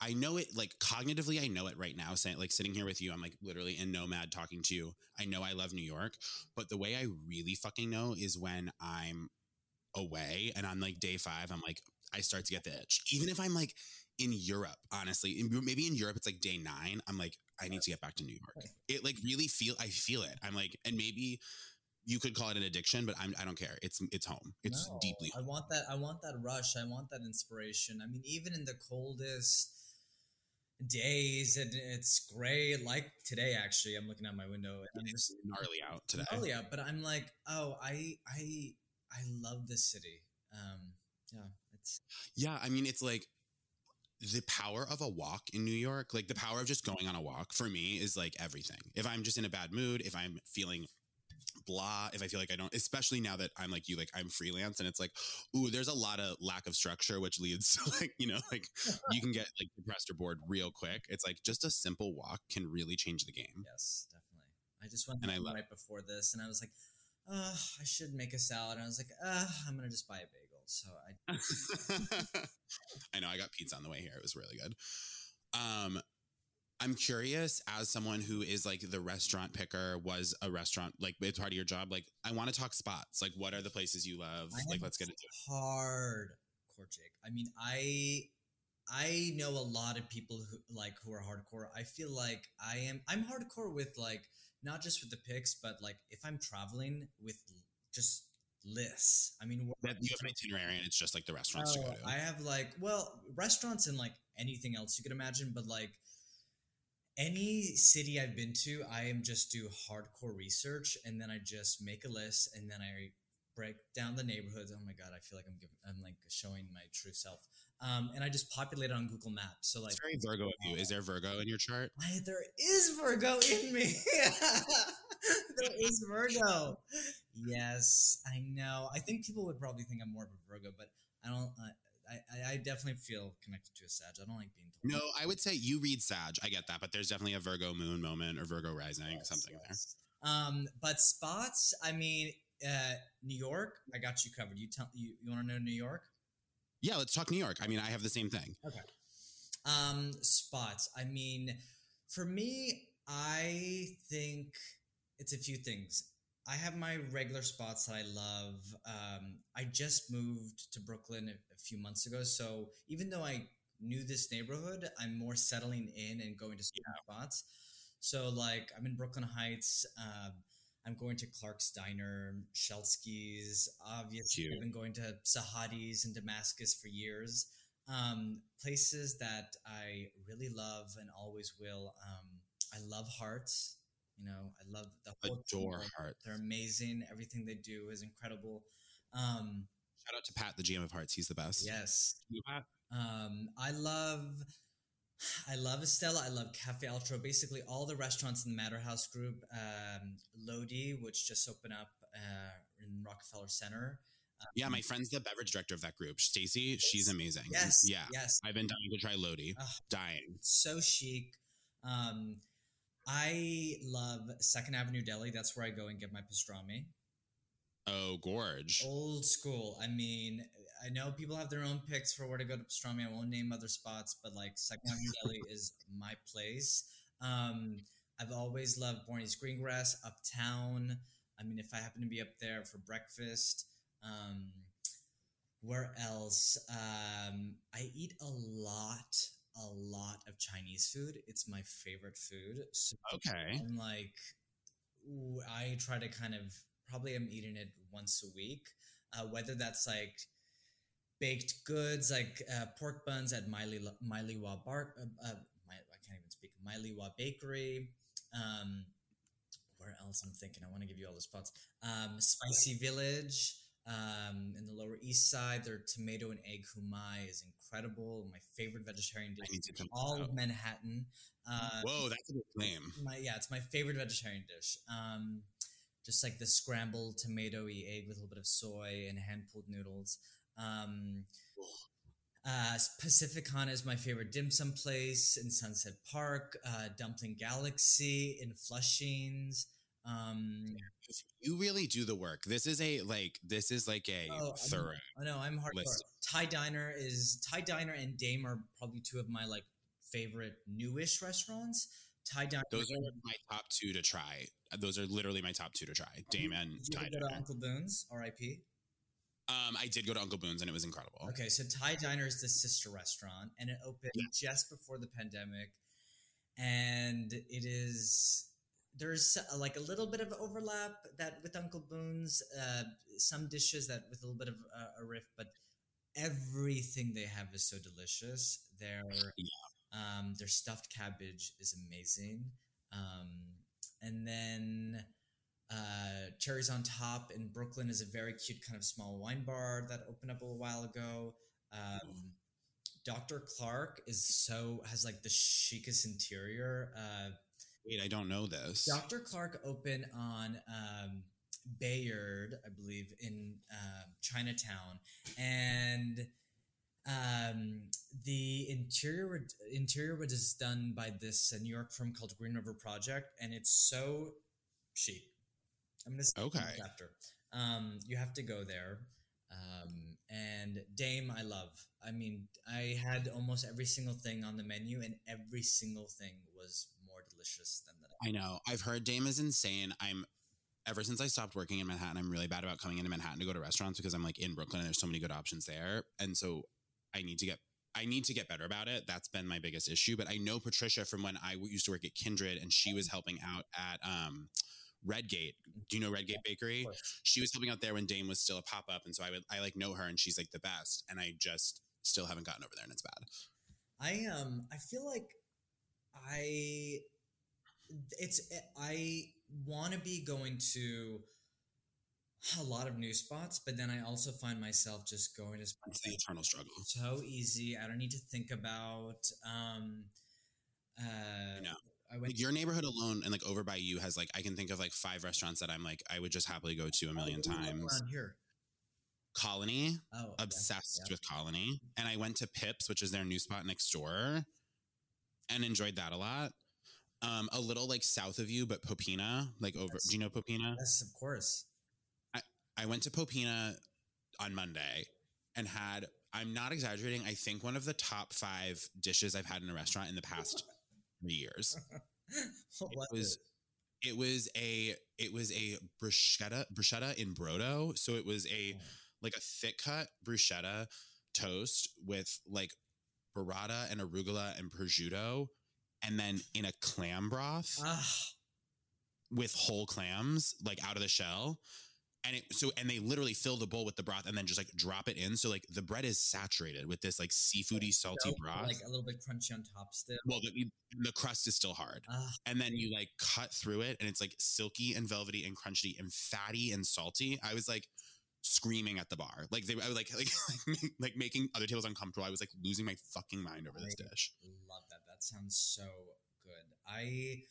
I know it like cognitively, I know it right now. Saying like sitting here with you, I'm like literally in Nomad talking to you. I know I love New York, but the way I really fucking know is when I'm away and on like day five, I'm like, I start to get the itch. Even if I'm like in Europe, honestly, in- maybe in Europe, it's like day nine. I'm like, I need to get back to New York. It like really feel, I feel it. I'm like, and maybe you could call it an addiction, but I'm, I don't care. It's, it's home. It's No, deeply I want that. I want that rush. I want that inspiration. I mean, even in the coldest days, and it's gray. Like today, actually, I'm looking out my window. And I'm just gnarly out today. gnarly out, but I'm like, oh, I, I, I love this city. Um, yeah, it's Yeah, I mean, it's like the power of a walk in New York, like the power of just going on a walk for me is like everything. If I'm just in a bad mood, if I'm feeling blah, if I feel like I don't, especially now that I'm like you, like I'm freelance and it's like, ooh, there's a lot of lack of structure, which leads to like, you know, like you can get like depressed or bored real quick. It's like just a simple walk can really change the game. yes, definitely. I just went And I love- right before this, and I was like, oh, I should make a salad. And I was like, uh, I'm gonna just buy a bagel. So I I know I got pizza on the way here. It was really good. Um, I'm curious as someone who is like the restaurant picker, was a restaurant like it's part of your job. Like, I want to talk spots. Like, what are the places you love? I Like, let's get into it. hardcore Jake. I mean, I I know a lot of people who like who are hardcore. I feel like I am I'm hardcore with like not just with the picks, but like if I'm traveling with just lists. I mean, That you have an itinerary and it's just like the restaurants to Oh, go to. I have like well restaurants and like anything else you could imagine, but like any city I've been to, I am just do hardcore research and then I just make a list and then I break down the neighborhoods. Oh my god, I feel like I'm giving, I'm like showing my true self. Um, and I just populate it on Google Maps. So like it's very Virgo of you. Is there Virgo in your chart? I, there is Virgo in me. there is Virgo. Yes, I know. I think people would probably think I'm more of a Virgo, but I don't. I, I, I definitely feel connected to a Sag. I don't like being told. No, I would say you read Sag. I get that, but there's definitely a Virgo moon moment or Virgo rising, Yes, something yes. Um, but spots. I mean, uh, New York. I got you covered. You tell you. You want to know New York? Yeah, let's talk New York. I mean, I have the same thing. Okay. Um, spots. I mean, for me, I think it's a few things. I have my regular spots that I love. Um, I just moved to Brooklyn a, a few months ago, so even though I knew this neighborhood, I'm more settling in and going to certain spots. So, like, I'm in Brooklyn Heights. Um, I'm going to Clark's Diner, Shelsky's. Obviously, Cute. I've been going to Sahadi's in Damascus for years um, places that I really love and always will. Um, I love Hart's. You know, I love the whole Adore team. Heart. They're amazing. Everything they do is incredible. Um, Shout out to Pat, the GM of Hart's. He's the best. yes. You, Um, I love, I love Estela. I love Cafe Altro. Basically, all the restaurants in the Matter House group. Um, Lodi, which just opened up uh, in Rockefeller Center. Yeah, my friend's the beverage director of that group. Stacy, she's amazing. Yes. Yeah. Yes. I've been dying to try Lodi. Ugh. dying. so chic. Um, I love Second Avenue Deli. That's where I go and get my pastrami. Oh, gorge. Old school. I mean, I know people have their own picks for where to go to pastrami. I won't name other spots, but like Second Avenue Deli is my place. Um, I've always loved Barney's Greengrass, Uptown. I mean, if I happen to be up there for breakfast, um, where else? Um, I eat a lot, a lot of Chinese food. It's my favorite food. So Okay. I'm like, ooh, I try to kind of probably I'm eating it once a week. Uh, whether that's like baked goods, like uh, pork buns at Miley Mei Lai Wah Bar, uh, uh, my, I can't even speak. Mei Lai Wah Bakery. Um, where else? I'm thinking. I want to give you all the spots. Um, Spicy Village. Um, in the Lower East Side, their tomato and egg humai is incredible. Incredible, my favorite vegetarian dish. I need to check All of. Manhattan. Uh, Whoa, that's a good claim. my yeah, it's my favorite vegetarian dish. Um, just like the scrambled tomatoey egg with a little bit of soy and hand pulled noodles. Um, uh, Pacificana is my favorite dim sum place in Sunset Park. Uh, Dumpling Galaxy in Flushings. Um, You really do the work. This is a like this is like a Oh, thorough. oh no, I'm hardcore. List. Thai Diner is Thai Diner and Dame are probably two of my like favorite newish restaurants. Thai Diner. Those are my top two to try. Those are literally my top two to try. Dame and you Thai ever go to Diner. Uncle Boone's, R.I.P. Um, I did go to Uncle Boone's and it was incredible. Okay, so Thai Diner is the sister restaurant, and it opened just before the pandemic, and it is there's uh, like a little bit of overlap that with Uncle Boone's, uh, some dishes that with a little bit of uh, a riff, but everything they have is so delicious. Their um, their stuffed cabbage is amazing, um, and then uh, Cherries on Top in Brooklyn is a very cute kind of small wine bar that opened up a little while ago. Um, Dr. Clark is so has like the chicest interior. Wait, I don't know this. Dr. Clark opened on um, Bayard, I believe, in uh, Chinatown, and um, the interior interior was done by this uh, New York firm called Green River Project, and it's so chic. I'm gonna Okay. chapter. Um, you have to go there. Um, and Dame, I love. I mean, I had almost every single thing on the menu, and every single thing was delicious than the I know. I've heard Dame is insane. I'm ever since I stopped working in Manhattan, I'm really bad about coming into Manhattan to go to restaurants because I'm like in Brooklyn and there's so many good options there. And so I need to get I need to get better about it. That's been my biggest issue. But I know Patricia from when I used to work at Kindred and she was helping out at um Red Gate. Do you know Red Gate Bakery? She was helping out there when Dame was still a pop up, and so I would I like know her, and she's like the best, and I just still haven't gotten over there, and it's bad. I um I feel like I it's I want to be going to a lot of new spots, but then I also find myself just going to spots It's the eternal struggle. so easy. I don't need to think about um uh I know. I went Like your neighborhood alone, and like over by you has like I can think of like five restaurants that I'm like I would just happily go to a million Oh, what do you love times. here. Colonie, Oh, yeah, obsessed yeah. with Colonie, and I went to Pips, which is their new spot next door, and enjoyed that a lot. Um, a little like south of you, but Popina, like over. Yes. Do you know Popina? Yes, of course. I I went to Popina on Monday and had. I'm not exaggerating. I think one of the top five dishes I've had in a restaurant in the past three years. What was it? It was a it was a bruschetta bruschetta in brodo. So it was a like a thick cut bruschetta toast with like burrata and arugula and prosciutto, and then in a clam broth Ah, with whole clams like out of the shell. And it so and they literally fill the bowl with the broth and then just like drop it in. So like the bread is saturated with this like seafoody salty dope, broth. like a little bit crunchy on top still. well, the, the crust is still hard Ah, and then you like cut through it and it's like silky and velvety and crunchy and fatty and salty i was like screaming at the bar like they I was like like like making other tables uncomfortable i was like losing my fucking mind over this dish love that. Sounds so good. I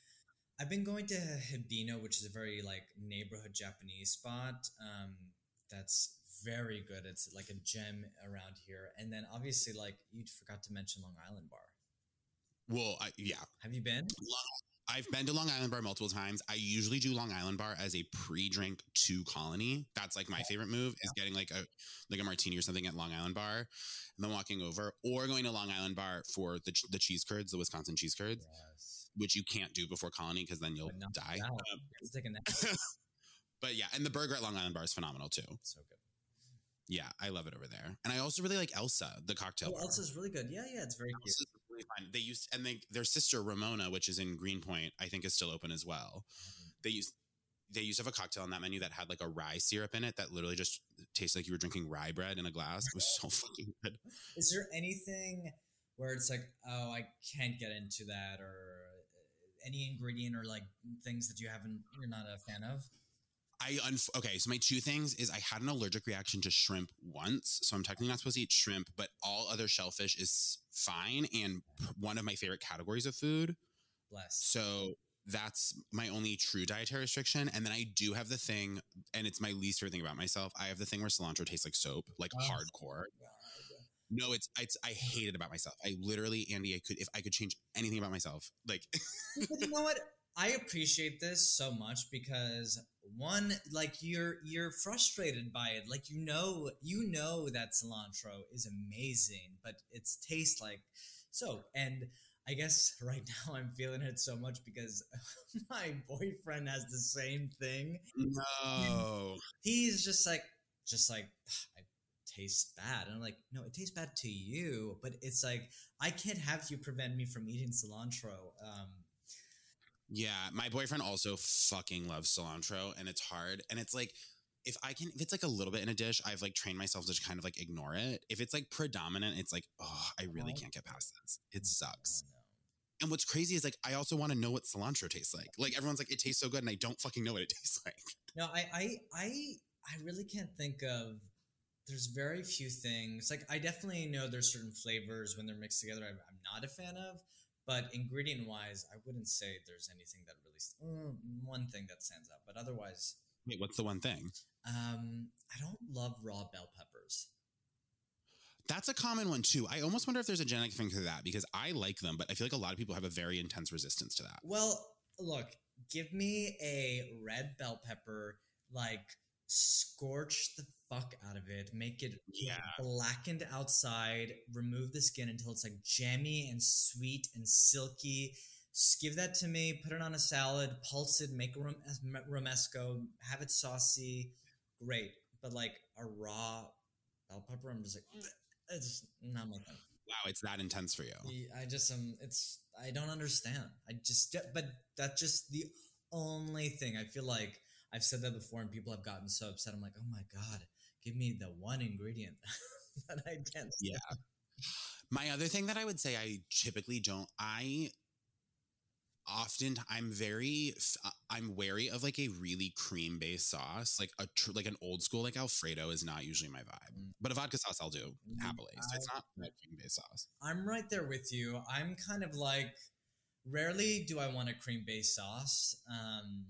I've been going to Hibino, which is a very like neighborhood Japanese spot. Um, that's very good. It's like a gem around here. And then obviously, like you forgot to mention Long Island Bar. well I, yeah Have you been? I've been to long island bar multiple times i usually do long island bar as a pre-drink to colonie that's like my favorite move is getting like a like a martini or something at long island bar and then walking over or going to long island bar for the, the cheese curds the wisconsin cheese curds Yes. which you can't do before colonie because then you'll die. Um, You have to take a nap. But yeah, and the burger at Long Island Bar is phenomenal too. so good. Yeah, I love it over there. And I also really like Elsa, the cocktail Oh. Elsa's really good. Yeah, yeah, it's very cute. Elsa's They used and they their sister Ramona, which is in Greenpoint, I think is still open as well. They used they used to have a cocktail on that menu that had like a rye syrup in it that literally just tasted like you were drinking rye bread in a glass. It was so fucking good. Is there anything where it's like, oh, I can't get into that, or uh, any ingredient or like things that you haven't, you're not a fan of? I unf- okay, so my two things is I had an allergic reaction to shrimp once, so I'm technically not supposed to eat shrimp, but all other shellfish is fine and one of my favorite categories of food. Bless. So that's my only true dietary restriction. And then I do have the thing, and it's my least favorite thing about myself. I have the thing where cilantro tastes like soap, like Oh. hardcore. No, it's it's I hate it about myself. I literally, Andy, I could if I could change anything about myself, like but you know what? I appreciate this so much because one, like you're you're frustrated by it. Like you know, you know that cilantro is amazing, but it's tastes like soap. And I guess right now I'm feeling it so much because my boyfriend has the same thing. no. He's just like, just like, it tastes bad. And I'm like, no, it tastes bad to you, but it's like I can't have you prevent me from eating cilantro. Um, Yeah, my boyfriend also fucking loves cilantro, and it's hard. And it's like, if I can, if it's like a little bit in a dish, I've like trained myself to kind of like ignore it. If it's like predominant, it's like, oh, I really can't get past this. It sucks. And what's crazy is like, I also want to know what cilantro tastes like. Like everyone's like, it tastes so good, and I don't fucking know what it tastes like. No, I, I, I, I really can't think of. There's very few things. Like I definitely know there's certain flavors when they're mixed together. I'm, I'm not a fan of, but ingredient wise, I wouldn't say there's anything that really mm, one thing that stands out. But otherwise, Wait, what's the one thing? um, I don't love raw bell peppers. That's a common one too. I almost wonder if there's a genetic thing to that because I like them, but I feel like a lot of people have a very intense resistance to that. Well, look, give me a red bell pepper, like scorch the fuck out of it, make it Yeah. blackened outside, remove the skin until it's like jammy and sweet and silky. Just give that to me, put it on a salad, pulse it, make a rom- romesco, have it saucy, great. But like a raw bell pepper, I'm just like, it's not my thing. Wow, it's that intense for you. I just um, it's I don't understand. I just but that's just the only thing. I feel like I've said that before, and people have gotten so upset. I'm like, oh my god, give me the one ingredient that I can't. Yeah. My other thing that I would say I typically don't, I often I'm very uh, I'm wary of like a really cream based sauce like a tr- like an old school like Alfredo is not usually my vibe Mm. but a vodka sauce I'll do Mm, happily so it's not a cream based sauce I'm right there with you. I'm kind of like, rarely do I want a cream based sauce. Um,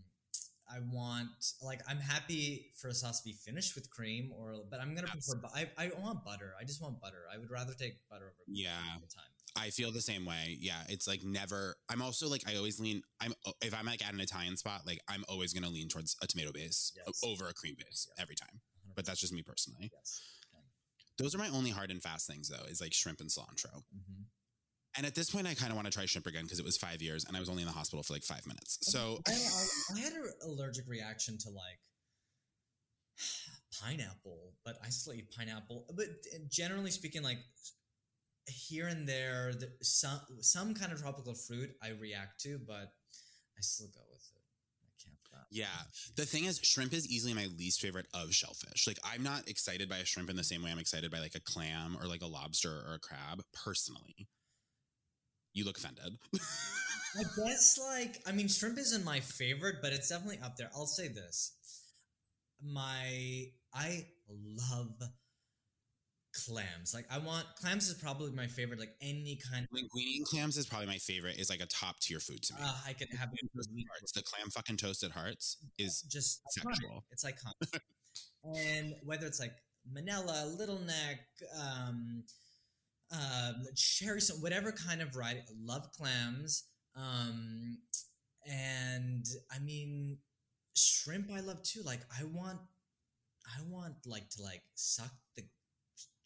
I want like I'm happy for a sauce to be finished with cream, or but I'm gonna prefer. bu- I I want butter. I just want butter. I would rather take butter over cream Yeah. all the time. I feel the same way yeah it's like never I'm also like I always lean I'm if I'm like at an Italian spot like I'm always gonna lean towards a tomato base Yes. over a cream base every time but that's just me personally Yes. those are my only hard and fast things though is like shrimp and cilantro hmm and at this point I kind of want to try shrimp again because it was five years and I was only in the hospital for like five minutes so I, I, I had an allergic reaction to like pineapple, but I still eat pineapple. But generally speaking, like here and there, the, some some kind of tropical fruit I react to, but I still go with it. I can't. stop. Yeah. The thing is, shrimp is easily my least favorite of shellfish. Like, I'm not excited by a shrimp in the same way I'm excited by like a clam or like a lobster or a crab, personally. You look offended. I guess like I mean shrimp isn't my favorite, but it's definitely up there. I'll say this. My I love clams. Like I want clams is probably my favorite. Like any kind of Linguine clams is probably my favorite. Is like a top tier food to me. uh, I could have it for Toasted weeks. hearts, the clam fucking toasted hearts is just iconic. sexual. It's iconic. and whether it's like Manila, Little Neck, um, um, cherry, so whatever kind of variety, love clams. Um, and I mean, shrimp I love too. Like I want, I want like to like suck the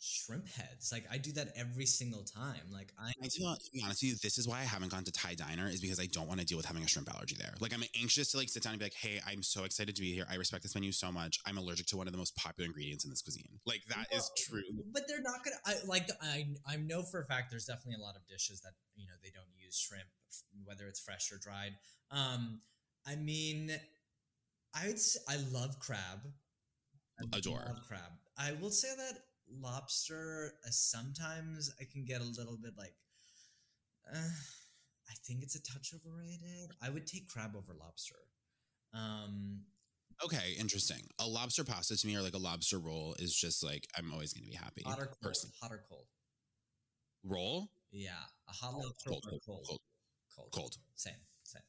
shrimp heads. Like I do that every single time. Like I, I do not, to be honest with you, this is why I haven't gone to Thai diner is because I don't want to deal with having a shrimp allergy there. Like I'm anxious to like sit down and be like, hey, I'm so excited to be here. I respect this menu so much. I'm allergic to one of the most popular ingredients in this cuisine. Like that is Well, true. but they're not gonna. I like. I I know for a fact there's definitely a lot of dishes that you know they don't use shrimp, whether it's fresh or dried. Um, I mean, I would. Say, I love crab. I Adore. love crab. I will say that lobster. Uh, sometimes I can get a little bit like. Uh, I think it's a touch overrated. I would take crab over lobster. Um, Okay, interesting. A lobster pasta to me or like a lobster roll is just like I'm always going to be happy. hot or cold? Person. Hot or cold? Roll Yeah, a hot lobster cold, or cold, cold? cold, Cold. cold. Same. Same.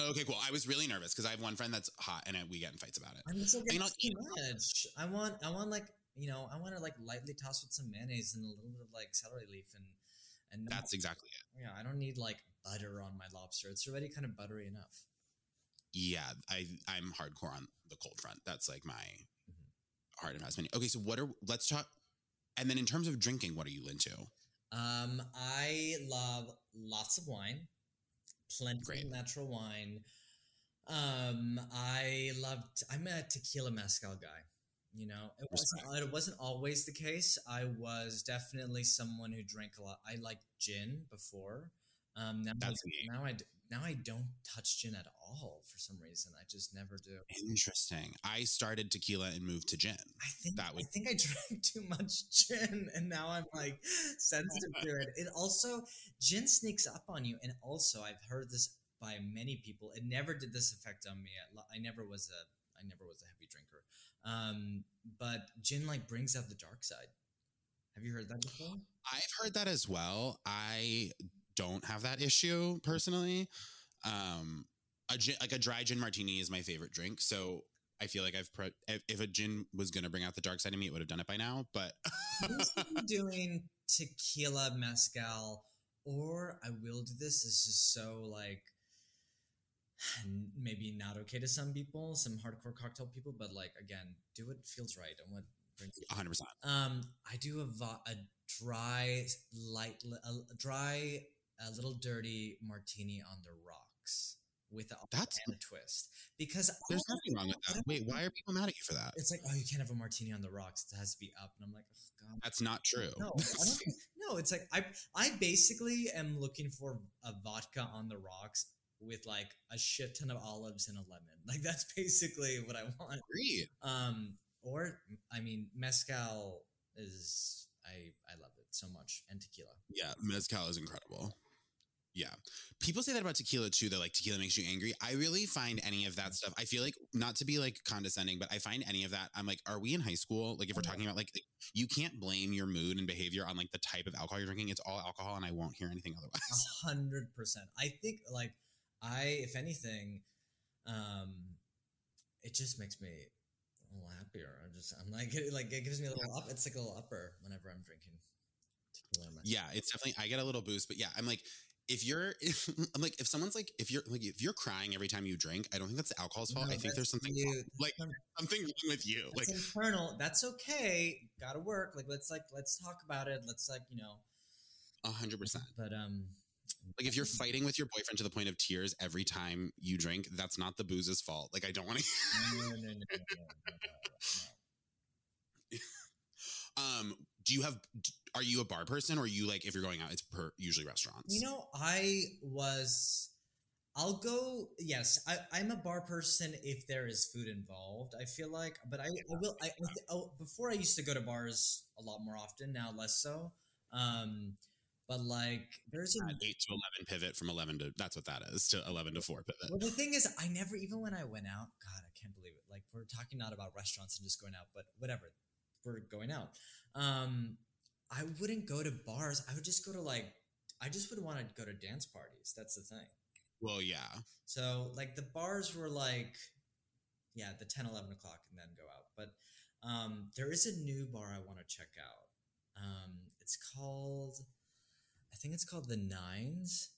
Okay, cool. I was really nervous because I have one friend that's hot and we get in fights about it. I'm so I mean, too much. I want, I want like, you know, I want to like lightly toss with some mayonnaise and a little bit of like celery leaf and, and not- That's exactly it. yeah. I don't need like butter on my lobster. It's already kind of buttery enough. Yeah, I I'm hardcore on the cold front. That's like my Mm-hmm. hard investment. Okay, so what are let's talk. And then in terms of drinking, what are you into? Um, I love lots of wine, plenty Great. of natural wine. Um, I loved. I'm a tequila mezcal guy. You know, it wasn't, it wasn't always the case. I was definitely someone who drank a lot. I liked gin before. Um, now, That's I, now I now I don't touch gin at all for some reason. I just never do. Interesting. I started tequila and moved to gin. I think That would- I think I drank too much gin, and now I'm like sensitive to it. It also gin sneaks up on you, and also I've heard this by many people. It never did this effect on me. I, I never was a I never was a um, but gin like brings out the dark side. Have you heard that before? I've heard that as well. I don't have that issue personally. Um, a gin, like a dry gin martini is my favorite drink. So I feel like I've pro- if, if a gin was going to bring out the dark side of me, it would have done it by now. But I'm doing tequila mezcal, or I will do this. This is so like maybe not okay to some people, some hardcore cocktail people, but like again, do what feels right and what brings you. 100. percent Um, I do a vo- a dry, light, a dry, a little dirty martini on the rocks with a, That's- and a twist because There's don't- nothing wrong with that. Wait, why are people mad at you for that? It's like, oh, you can't have a martini on the rocks. It has to be up, and I'm like, oh god. That's not true. No, I no. It's like I I basically am looking for a vodka on the rocks with like a shit ton of olives and a lemon. Like that's basically what I want. Great. Um, or I mean, mezcal is I I love it so much, and tequila. Yeah, mezcal is incredible. Yeah. People say that about tequila too, that like tequila makes you angry. I really find any of that stuff. I feel like not to be like condescending, but I find any of that. I'm like, are we in high school? Like if we're talking about like you can't blame your mood and behavior on like the type of alcohol you're drinking. It's all alcohol and I won't hear anything A otherwise. hundred percent. I think like I, if anything, um, it just makes me a little happier. I'm just I'm like it, like it gives me a little up. It's like a little upper whenever I'm drinking. Yeah, it's definitely I get a little boost, but yeah, I'm like if you're if, I'm like if someone's like if you're like if you're crying every time you drink, I don't think that's the alcohol's fault. No, I think there's something wrong- like something wrong with you. That's Like internal. That's okay. Got to work. Like let's like let's talk about it. Let's like you know. a hundred percent. But um, Like if you're fighting with your boyfriend to the point of tears every time you drink, that's not the booze's fault. Like I don't want to. Um, do you have? Are you a bar person, or you like if you're going out, it's per usually restaurants? You know, I was. I'll go. Yes, I, I'm a bar person if there is food involved. I feel like, but I, I will. I, I oh, before I used to go to bars a lot more often. Now less so. Um, but like, there's an eight to eleven pivot from eleven to that's what that is to eleven to four pivot. Well, the thing is, I never, even when I went out, God, I can't believe it. Like, we're talking not about restaurants and just going out, but whatever, we're going out. Um, I wouldn't go to bars. I would just go to like, I just would want to go to dance parties. That's the thing. Well, yeah, So, like, the bars were like, yeah, the 10, 11 o'clock and then go out. But um, there is a new bar I want to check out. Um, it's called, think it's called The Nines.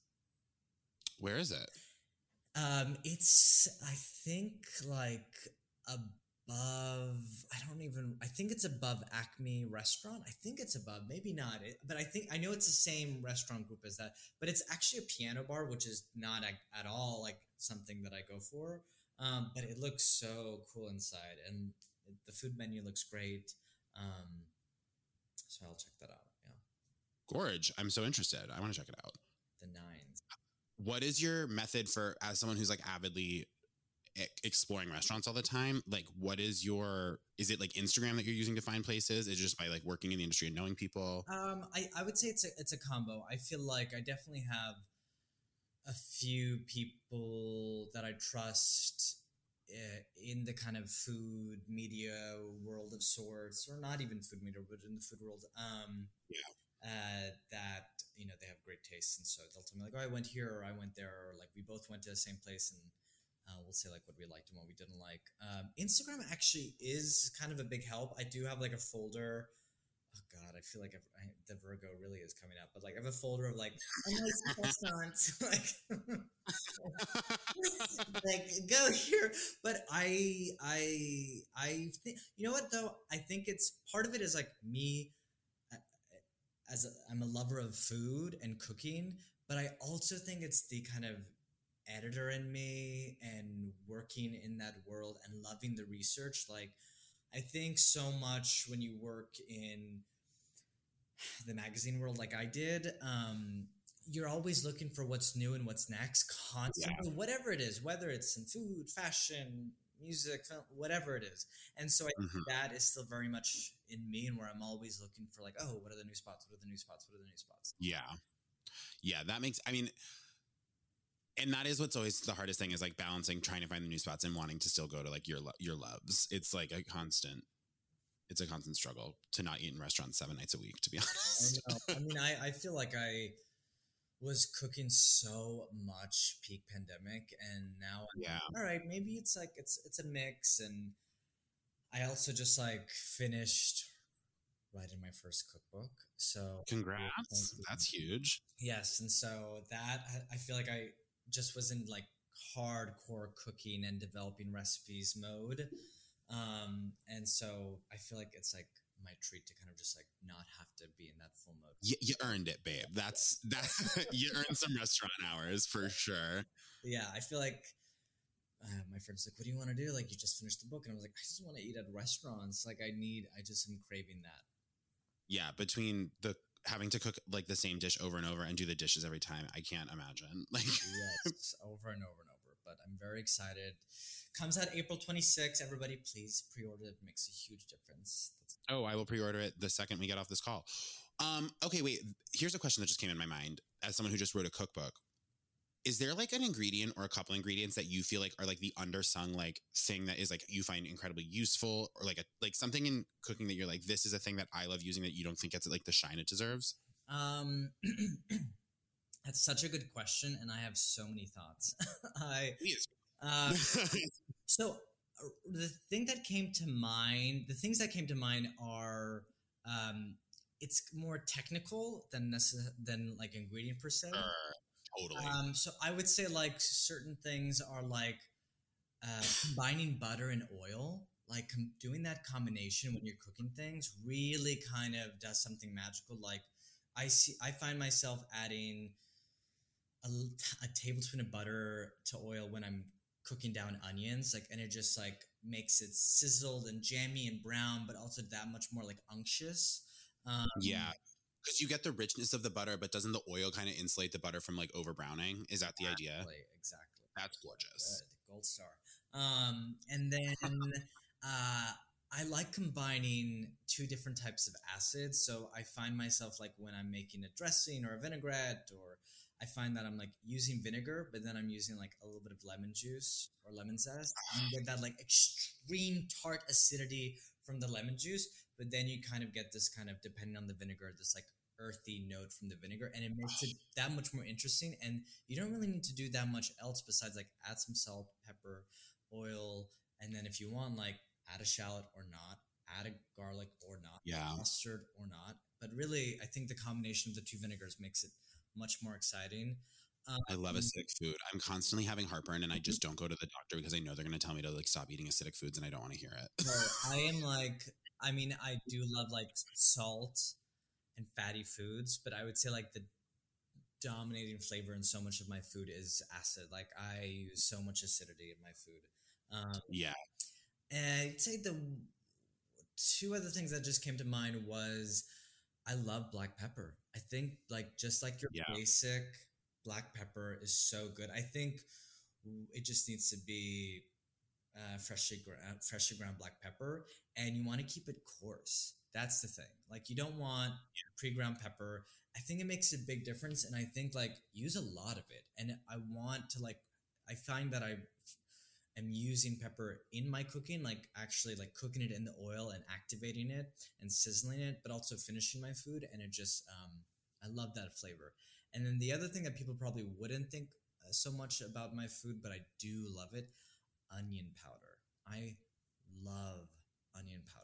where is it? Um, it's I think like above. I don't even. I think it's above Acme Restaurant. I think it's above. Maybe not. It, but I think I know it's the same restaurant group as that. But it's actually a piano bar, which is not at, at all like something that I go for. Um, but it looks so cool inside, and the food menu looks great. Um, so I'll check that out. Gorge. I'm so interested. I want to check it out. the nines. What is your method for as someone who's like avidly exploring restaurants all the time? Like, what is your? Is it like Instagram that you're using to find places? Is it just by like working in the industry and knowing people? Um, I, I would say it's a it's a combo. I feel like I definitely have a few people that I trust uh, in the kind of food media world of sorts, or not even food media, but in the food world. Um, Yeah. Uh, that you know they have great tastes, and so they'll tell me like, "Oh, I went here," or "I went there," or like we both went to the same place, and uh, we'll say like what we liked and what we didn't like. Um, Instagram actually is kind of a big help. I do have like a folder. Oh God, I feel like I, the Virgo really is coming out, but like I have a folder of like like like go here. But I I I think you know what though. I think it's part of it is like me as a, I'm a lover of food and cooking, but I also think it's the kind of editor in me and working in that world and loving the research. Like, I think so much when you work in the magazine world, like I did, um, you're always looking for what's new and what's next constantly, whatever it is, whether it's in food, fashion, music, film, whatever it is. And so I think Mhm. that is still very much in me and where I'm always looking for like, oh, what are the new spots? What are the new spots? What are the new spots? Yeah. Yeah, that makes I mean and that is what's always the hardest thing is like balancing trying to find the new spots and wanting to still go to like your lo- your loves. It's like a constant it's a constant struggle to not eat in restaurants 7 nights a week to be I honest. know. I mean, I, I feel like I was cooking so much peak pandemic, and now I'm Yeah. all right. Maybe it's like it's it's a mix, and I also just like finished writing my first cookbook. So Congrats. That's huge. yes, and so that I- feel like I just was in like hardcore cooking and developing recipes mode. Um, and so I feel like it's like my treat to kind of just like not have to be in that full mode. You, you earned it, babe. That's that you earned some restaurant hours for sure. yeah, I feel like uh, my friend's like, "What do you want to do?" Like, you just finished the book, and I was like, "I just want to eat at restaurants. Like, I need, I just am craving that." Yeah, between the having to cook like the same dish over and over and do the dishes every time. I can't imagine. Like, yes, over and over and over. But I'm very excited. Comes out April 26th. Everybody, please pre-order. It makes a huge difference. That's- oh, I will pre-order it the second we get off this call. Um, okay, wait. Here's a question that just came in my mind as someone who just wrote a cookbook. Is there like an ingredient or a couple ingredients that you feel like are like the undersung like thing that is like you find incredibly useful or like a like something in cooking that you're like this is a thing that I love using that you don't think gets like the shine it deserves? Um, that's such a good question, and I have so many thoughts. I uh, so uh, the thing that came to mind, the things that came to mind are um, it's more technical than necess- than like ingredient per se. Sure, totally. Um, so I would say like certain things are like uh, combining butter and oil. Like com- doing that combination when you're cooking things really kind of does something magical. Like I see, I find myself adding a, tablespoon of butter to oil when I'm cooking down onions, like, and it just like makes it sizzled and jammy and brown, but also that much more like unctuous. Um, yeah. Because you get the richness of the butter, but doesn't the oil kind of insulate the butter from like over browning? Is that the idea? Exactly, exactly. That's gorgeous. Good, gold star. Um, and then uh, I like combining two different types of acids. So I find myself like when I'm making a dressing or a vinaigrette, or I find that I'm like using vinegar, but then I'm using like a little bit of lemon juice or lemon zest. And you get that like extreme tart acidity from the lemon juice, but then you kind of get this kind of depending on the vinegar, this like earthy note from the vinegar, and it makes it that much more interesting. And you don't really need to do that much else besides like add some salt, pepper, oil, and then if you want, like add a shallot or not, add a garlic or not, Yeah. mustard or not. But really, I think the combination of the two vinegars makes it much more exciting. Um, I love acidic food. I'm constantly having heartburn and I just don't go to the doctor because I know they're going to tell me to like stop eating acidic foods and I don't want to hear it. So I am like, I mean, I do love like salt and fatty foods, but I would say like the dominating flavor in so much of my food is acid. Like I use so much acidity in my food. Um, yeah. and I'd say the two other things that just came to mind was I love black pepper. I think like just like your Yeah. basic black pepper is so good. I think it just needs to be uh, freshly ground, freshly ground black pepper, and you want to keep it coarse. That's the thing. Like you don't want pre-ground pepper. I think it makes a big difference, and I think like use a lot of it. And I want to like. I find that I am using pepper in my cooking, like actually like cooking it in the oil and activating it and sizzling it, but also finishing my food. And it just, um, I love that flavor. And then the other thing that people probably wouldn't think uh, so much about my food, but I do love it onion powder. I love onion powder.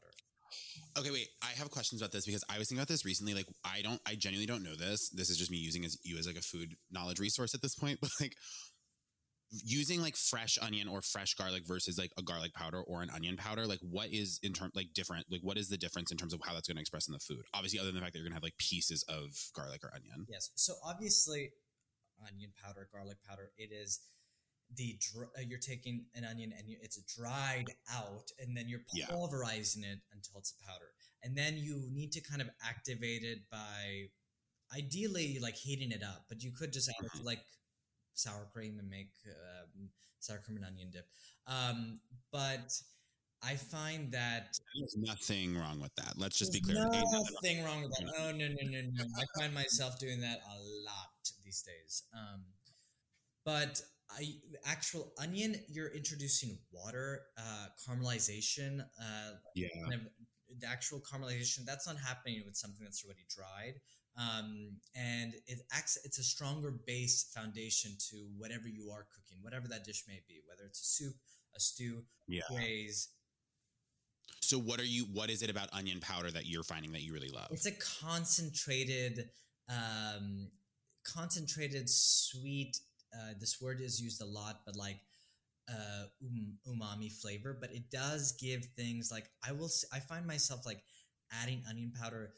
Okay, wait. I have questions about this because I was thinking about this recently. Like, I don't, I genuinely don't know this. This is just me using as you as like a food knowledge resource at this point. But like, using like fresh onion or fresh garlic versus like a garlic powder or an onion powder, like what is in term like different? Like, what is the difference in terms of how that's going to express in the food? Obviously, other than the fact that you're going to have like pieces of garlic or onion. Yes. So obviously, onion powder, garlic powder, it is the dr- uh, you're taking an onion and you, it's dried out, and then you're Yeah. pulverizing it until it's a powder, and then you need to kind of activate it by ideally like heating it up, but you could just add to like sour cream and make um, sour cream and onion dip. Um, but I find that There's nothing wrong with that. Let's just be clear. Nothing wrong. Nothing wrong with that. Oh no no no no! I find myself doing that a lot these days. Um, but I actual onion, you're introducing water, uh, caramelization, uh, Yeah. kind of the actual caramelization. That's not happening with something that's already dried. Um, and it acts. It's a stronger base foundation to whatever you are cooking, whatever that dish may be, whether it's a soup, a stew, Yeah. So, what are you? What is it about onion powder that you're finding that you really love? It's a concentrated, um, concentrated sweet. Uh, this word is used a lot, but like uh, um, umami flavor. But it does give things like I will. I find myself like adding onion powder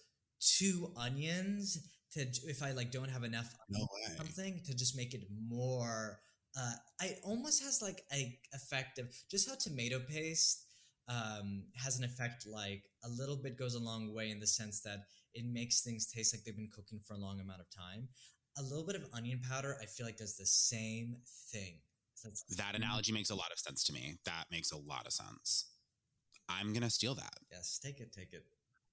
to onions to if I like don't have enough No something to just make it more uh I almost has like a effect of just how tomato paste um, has an effect like a little bit goes a long way in the sense that it makes things taste like they've been cooking for a long amount of time. A little bit of onion powder, I feel like, does the same thing. It's- That analogy makes a lot of sense to me. That makes a lot of sense. I'm gonna steal that. Yes, take it, take it.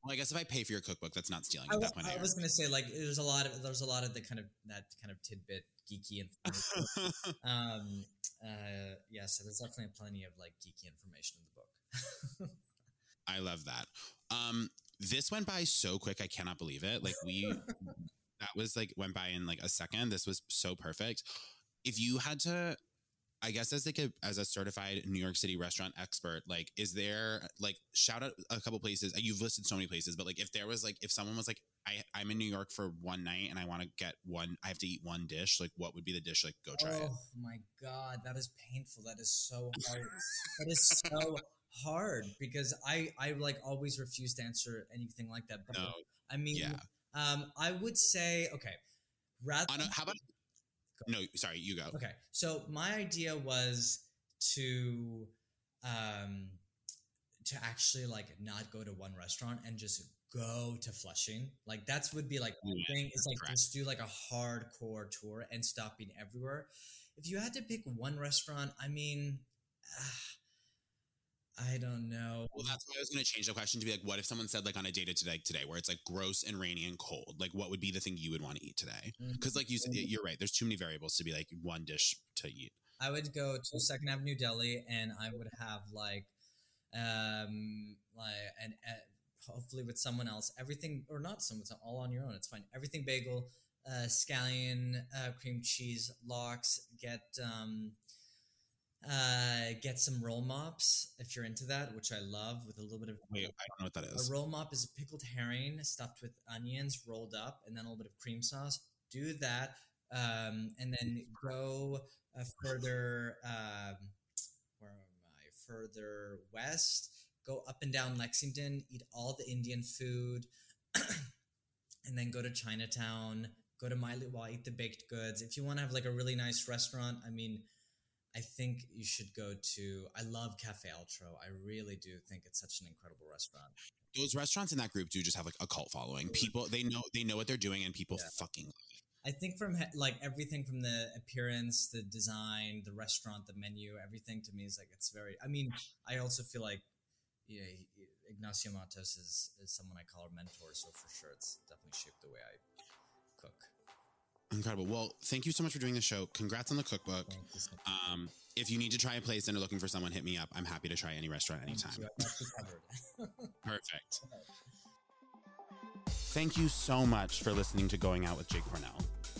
Well, I guess if I pay for your cookbook, that's not stealing I, at that point. I was gonna say like there's a lot of there's a lot of the kind of that kind of tidbit geeky information. um, uh, yeah, so there's definitely plenty of like geeky information in the book. I love that. Um, this went by so quick. I cannot believe it. Like we, that was like went by in like a second. This was so perfect. If you had to, I guess as like a as a certified New York City restaurant expert, like is there like shout out a couple places? You've listed so many places, but like if there was like if someone was like I I'm in New York for one night and I want to get one, I have to eat one dish. Like what would be the dish? Like go try oh it. my god, that is painful. That is so hard. that is so hard because I I like always refuse to answer anything like that. But No, I mean, yeah. Um, I would say okay, rather. On a, how about? No, sorry, you go. Okay, so my idea was to um to actually like not go to one restaurant and just go to Flushing. Like that's would be like one Yeah, thing. It's like correct. just do like a hardcore tour and stopping everywhere. If you had to pick one restaurant, I mean, I don't know. Well, that's why I was going to change the question to be like, what if someone said like on a date to like today, where it's like gross and rainy and cold? Like, what would be the thing you would want to eat today? Because like you said, you're right. There's too many variables to be like one dish to eat. I would go to Second Avenue Deli and I would have like, um, like and uh, hopefully with someone else, everything or not someone, it's all on your own. It's fine. Everything bagel, uh, scallion, uh, cream cheese, lox. Get um, uh, get some roll mops if you're into that, which I love with a little bit of Wait, I don't know what that a roll mop is a pickled herring stuffed with onions rolled up and then a little bit of cream sauce. Do that. Um, and then go uh, further, um, where am I? Further west. Go up and down Lexington, eat all the Indian food, and then go to Chinatown. Go to Mei Lai Wah, eat the baked goods. If you want to have like a really nice restaurant, I mean, I think you should go to. I love Cafe Altro. I really do think it's such an incredible restaurant. Those restaurants in that group do just have like a cult following. People they know they know what they're doing, and people Yeah. fucking. I think from like everything from the appearance, the design, the restaurant, the menu, everything to me is like it's very. I mean, I also feel like yeah, Ignacio Mattos is, is someone I call a mentor, so for sure it's definitely shaped the way I cook. Incredible. Well, thank you so much for doing the show. Congrats on the cookbook. Um, if you need to try a place and are looking for someone, hit me up. I'm happy to try any restaurant anytime. you. I've got you covered. Perfect. Thank you so much for listening to Going Out with Jake Cornell.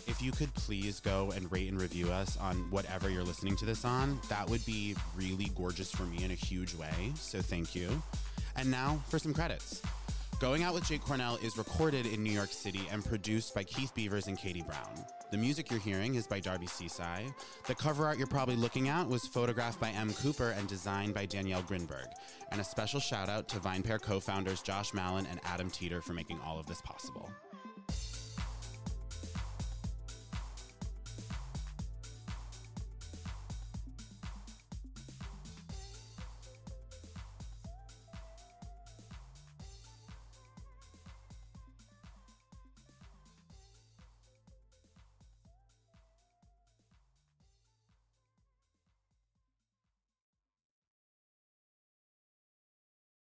If you could please go and rate and review us on whatever you're listening to this on, that would be really gorgeous for me in a huge way. So thank you. And now for some credits. Going Out with Jake Cornell is recorded in New York City and produced by Keith Beavers and Katie Brown. The music you're hearing is by Darby Seaside. The cover art you're probably looking at was photographed by M. Cooper and designed by Danielle Grinberg. And a special shout out to VinePair co founders Josh Malin and Adam Teeter for making all of this possible.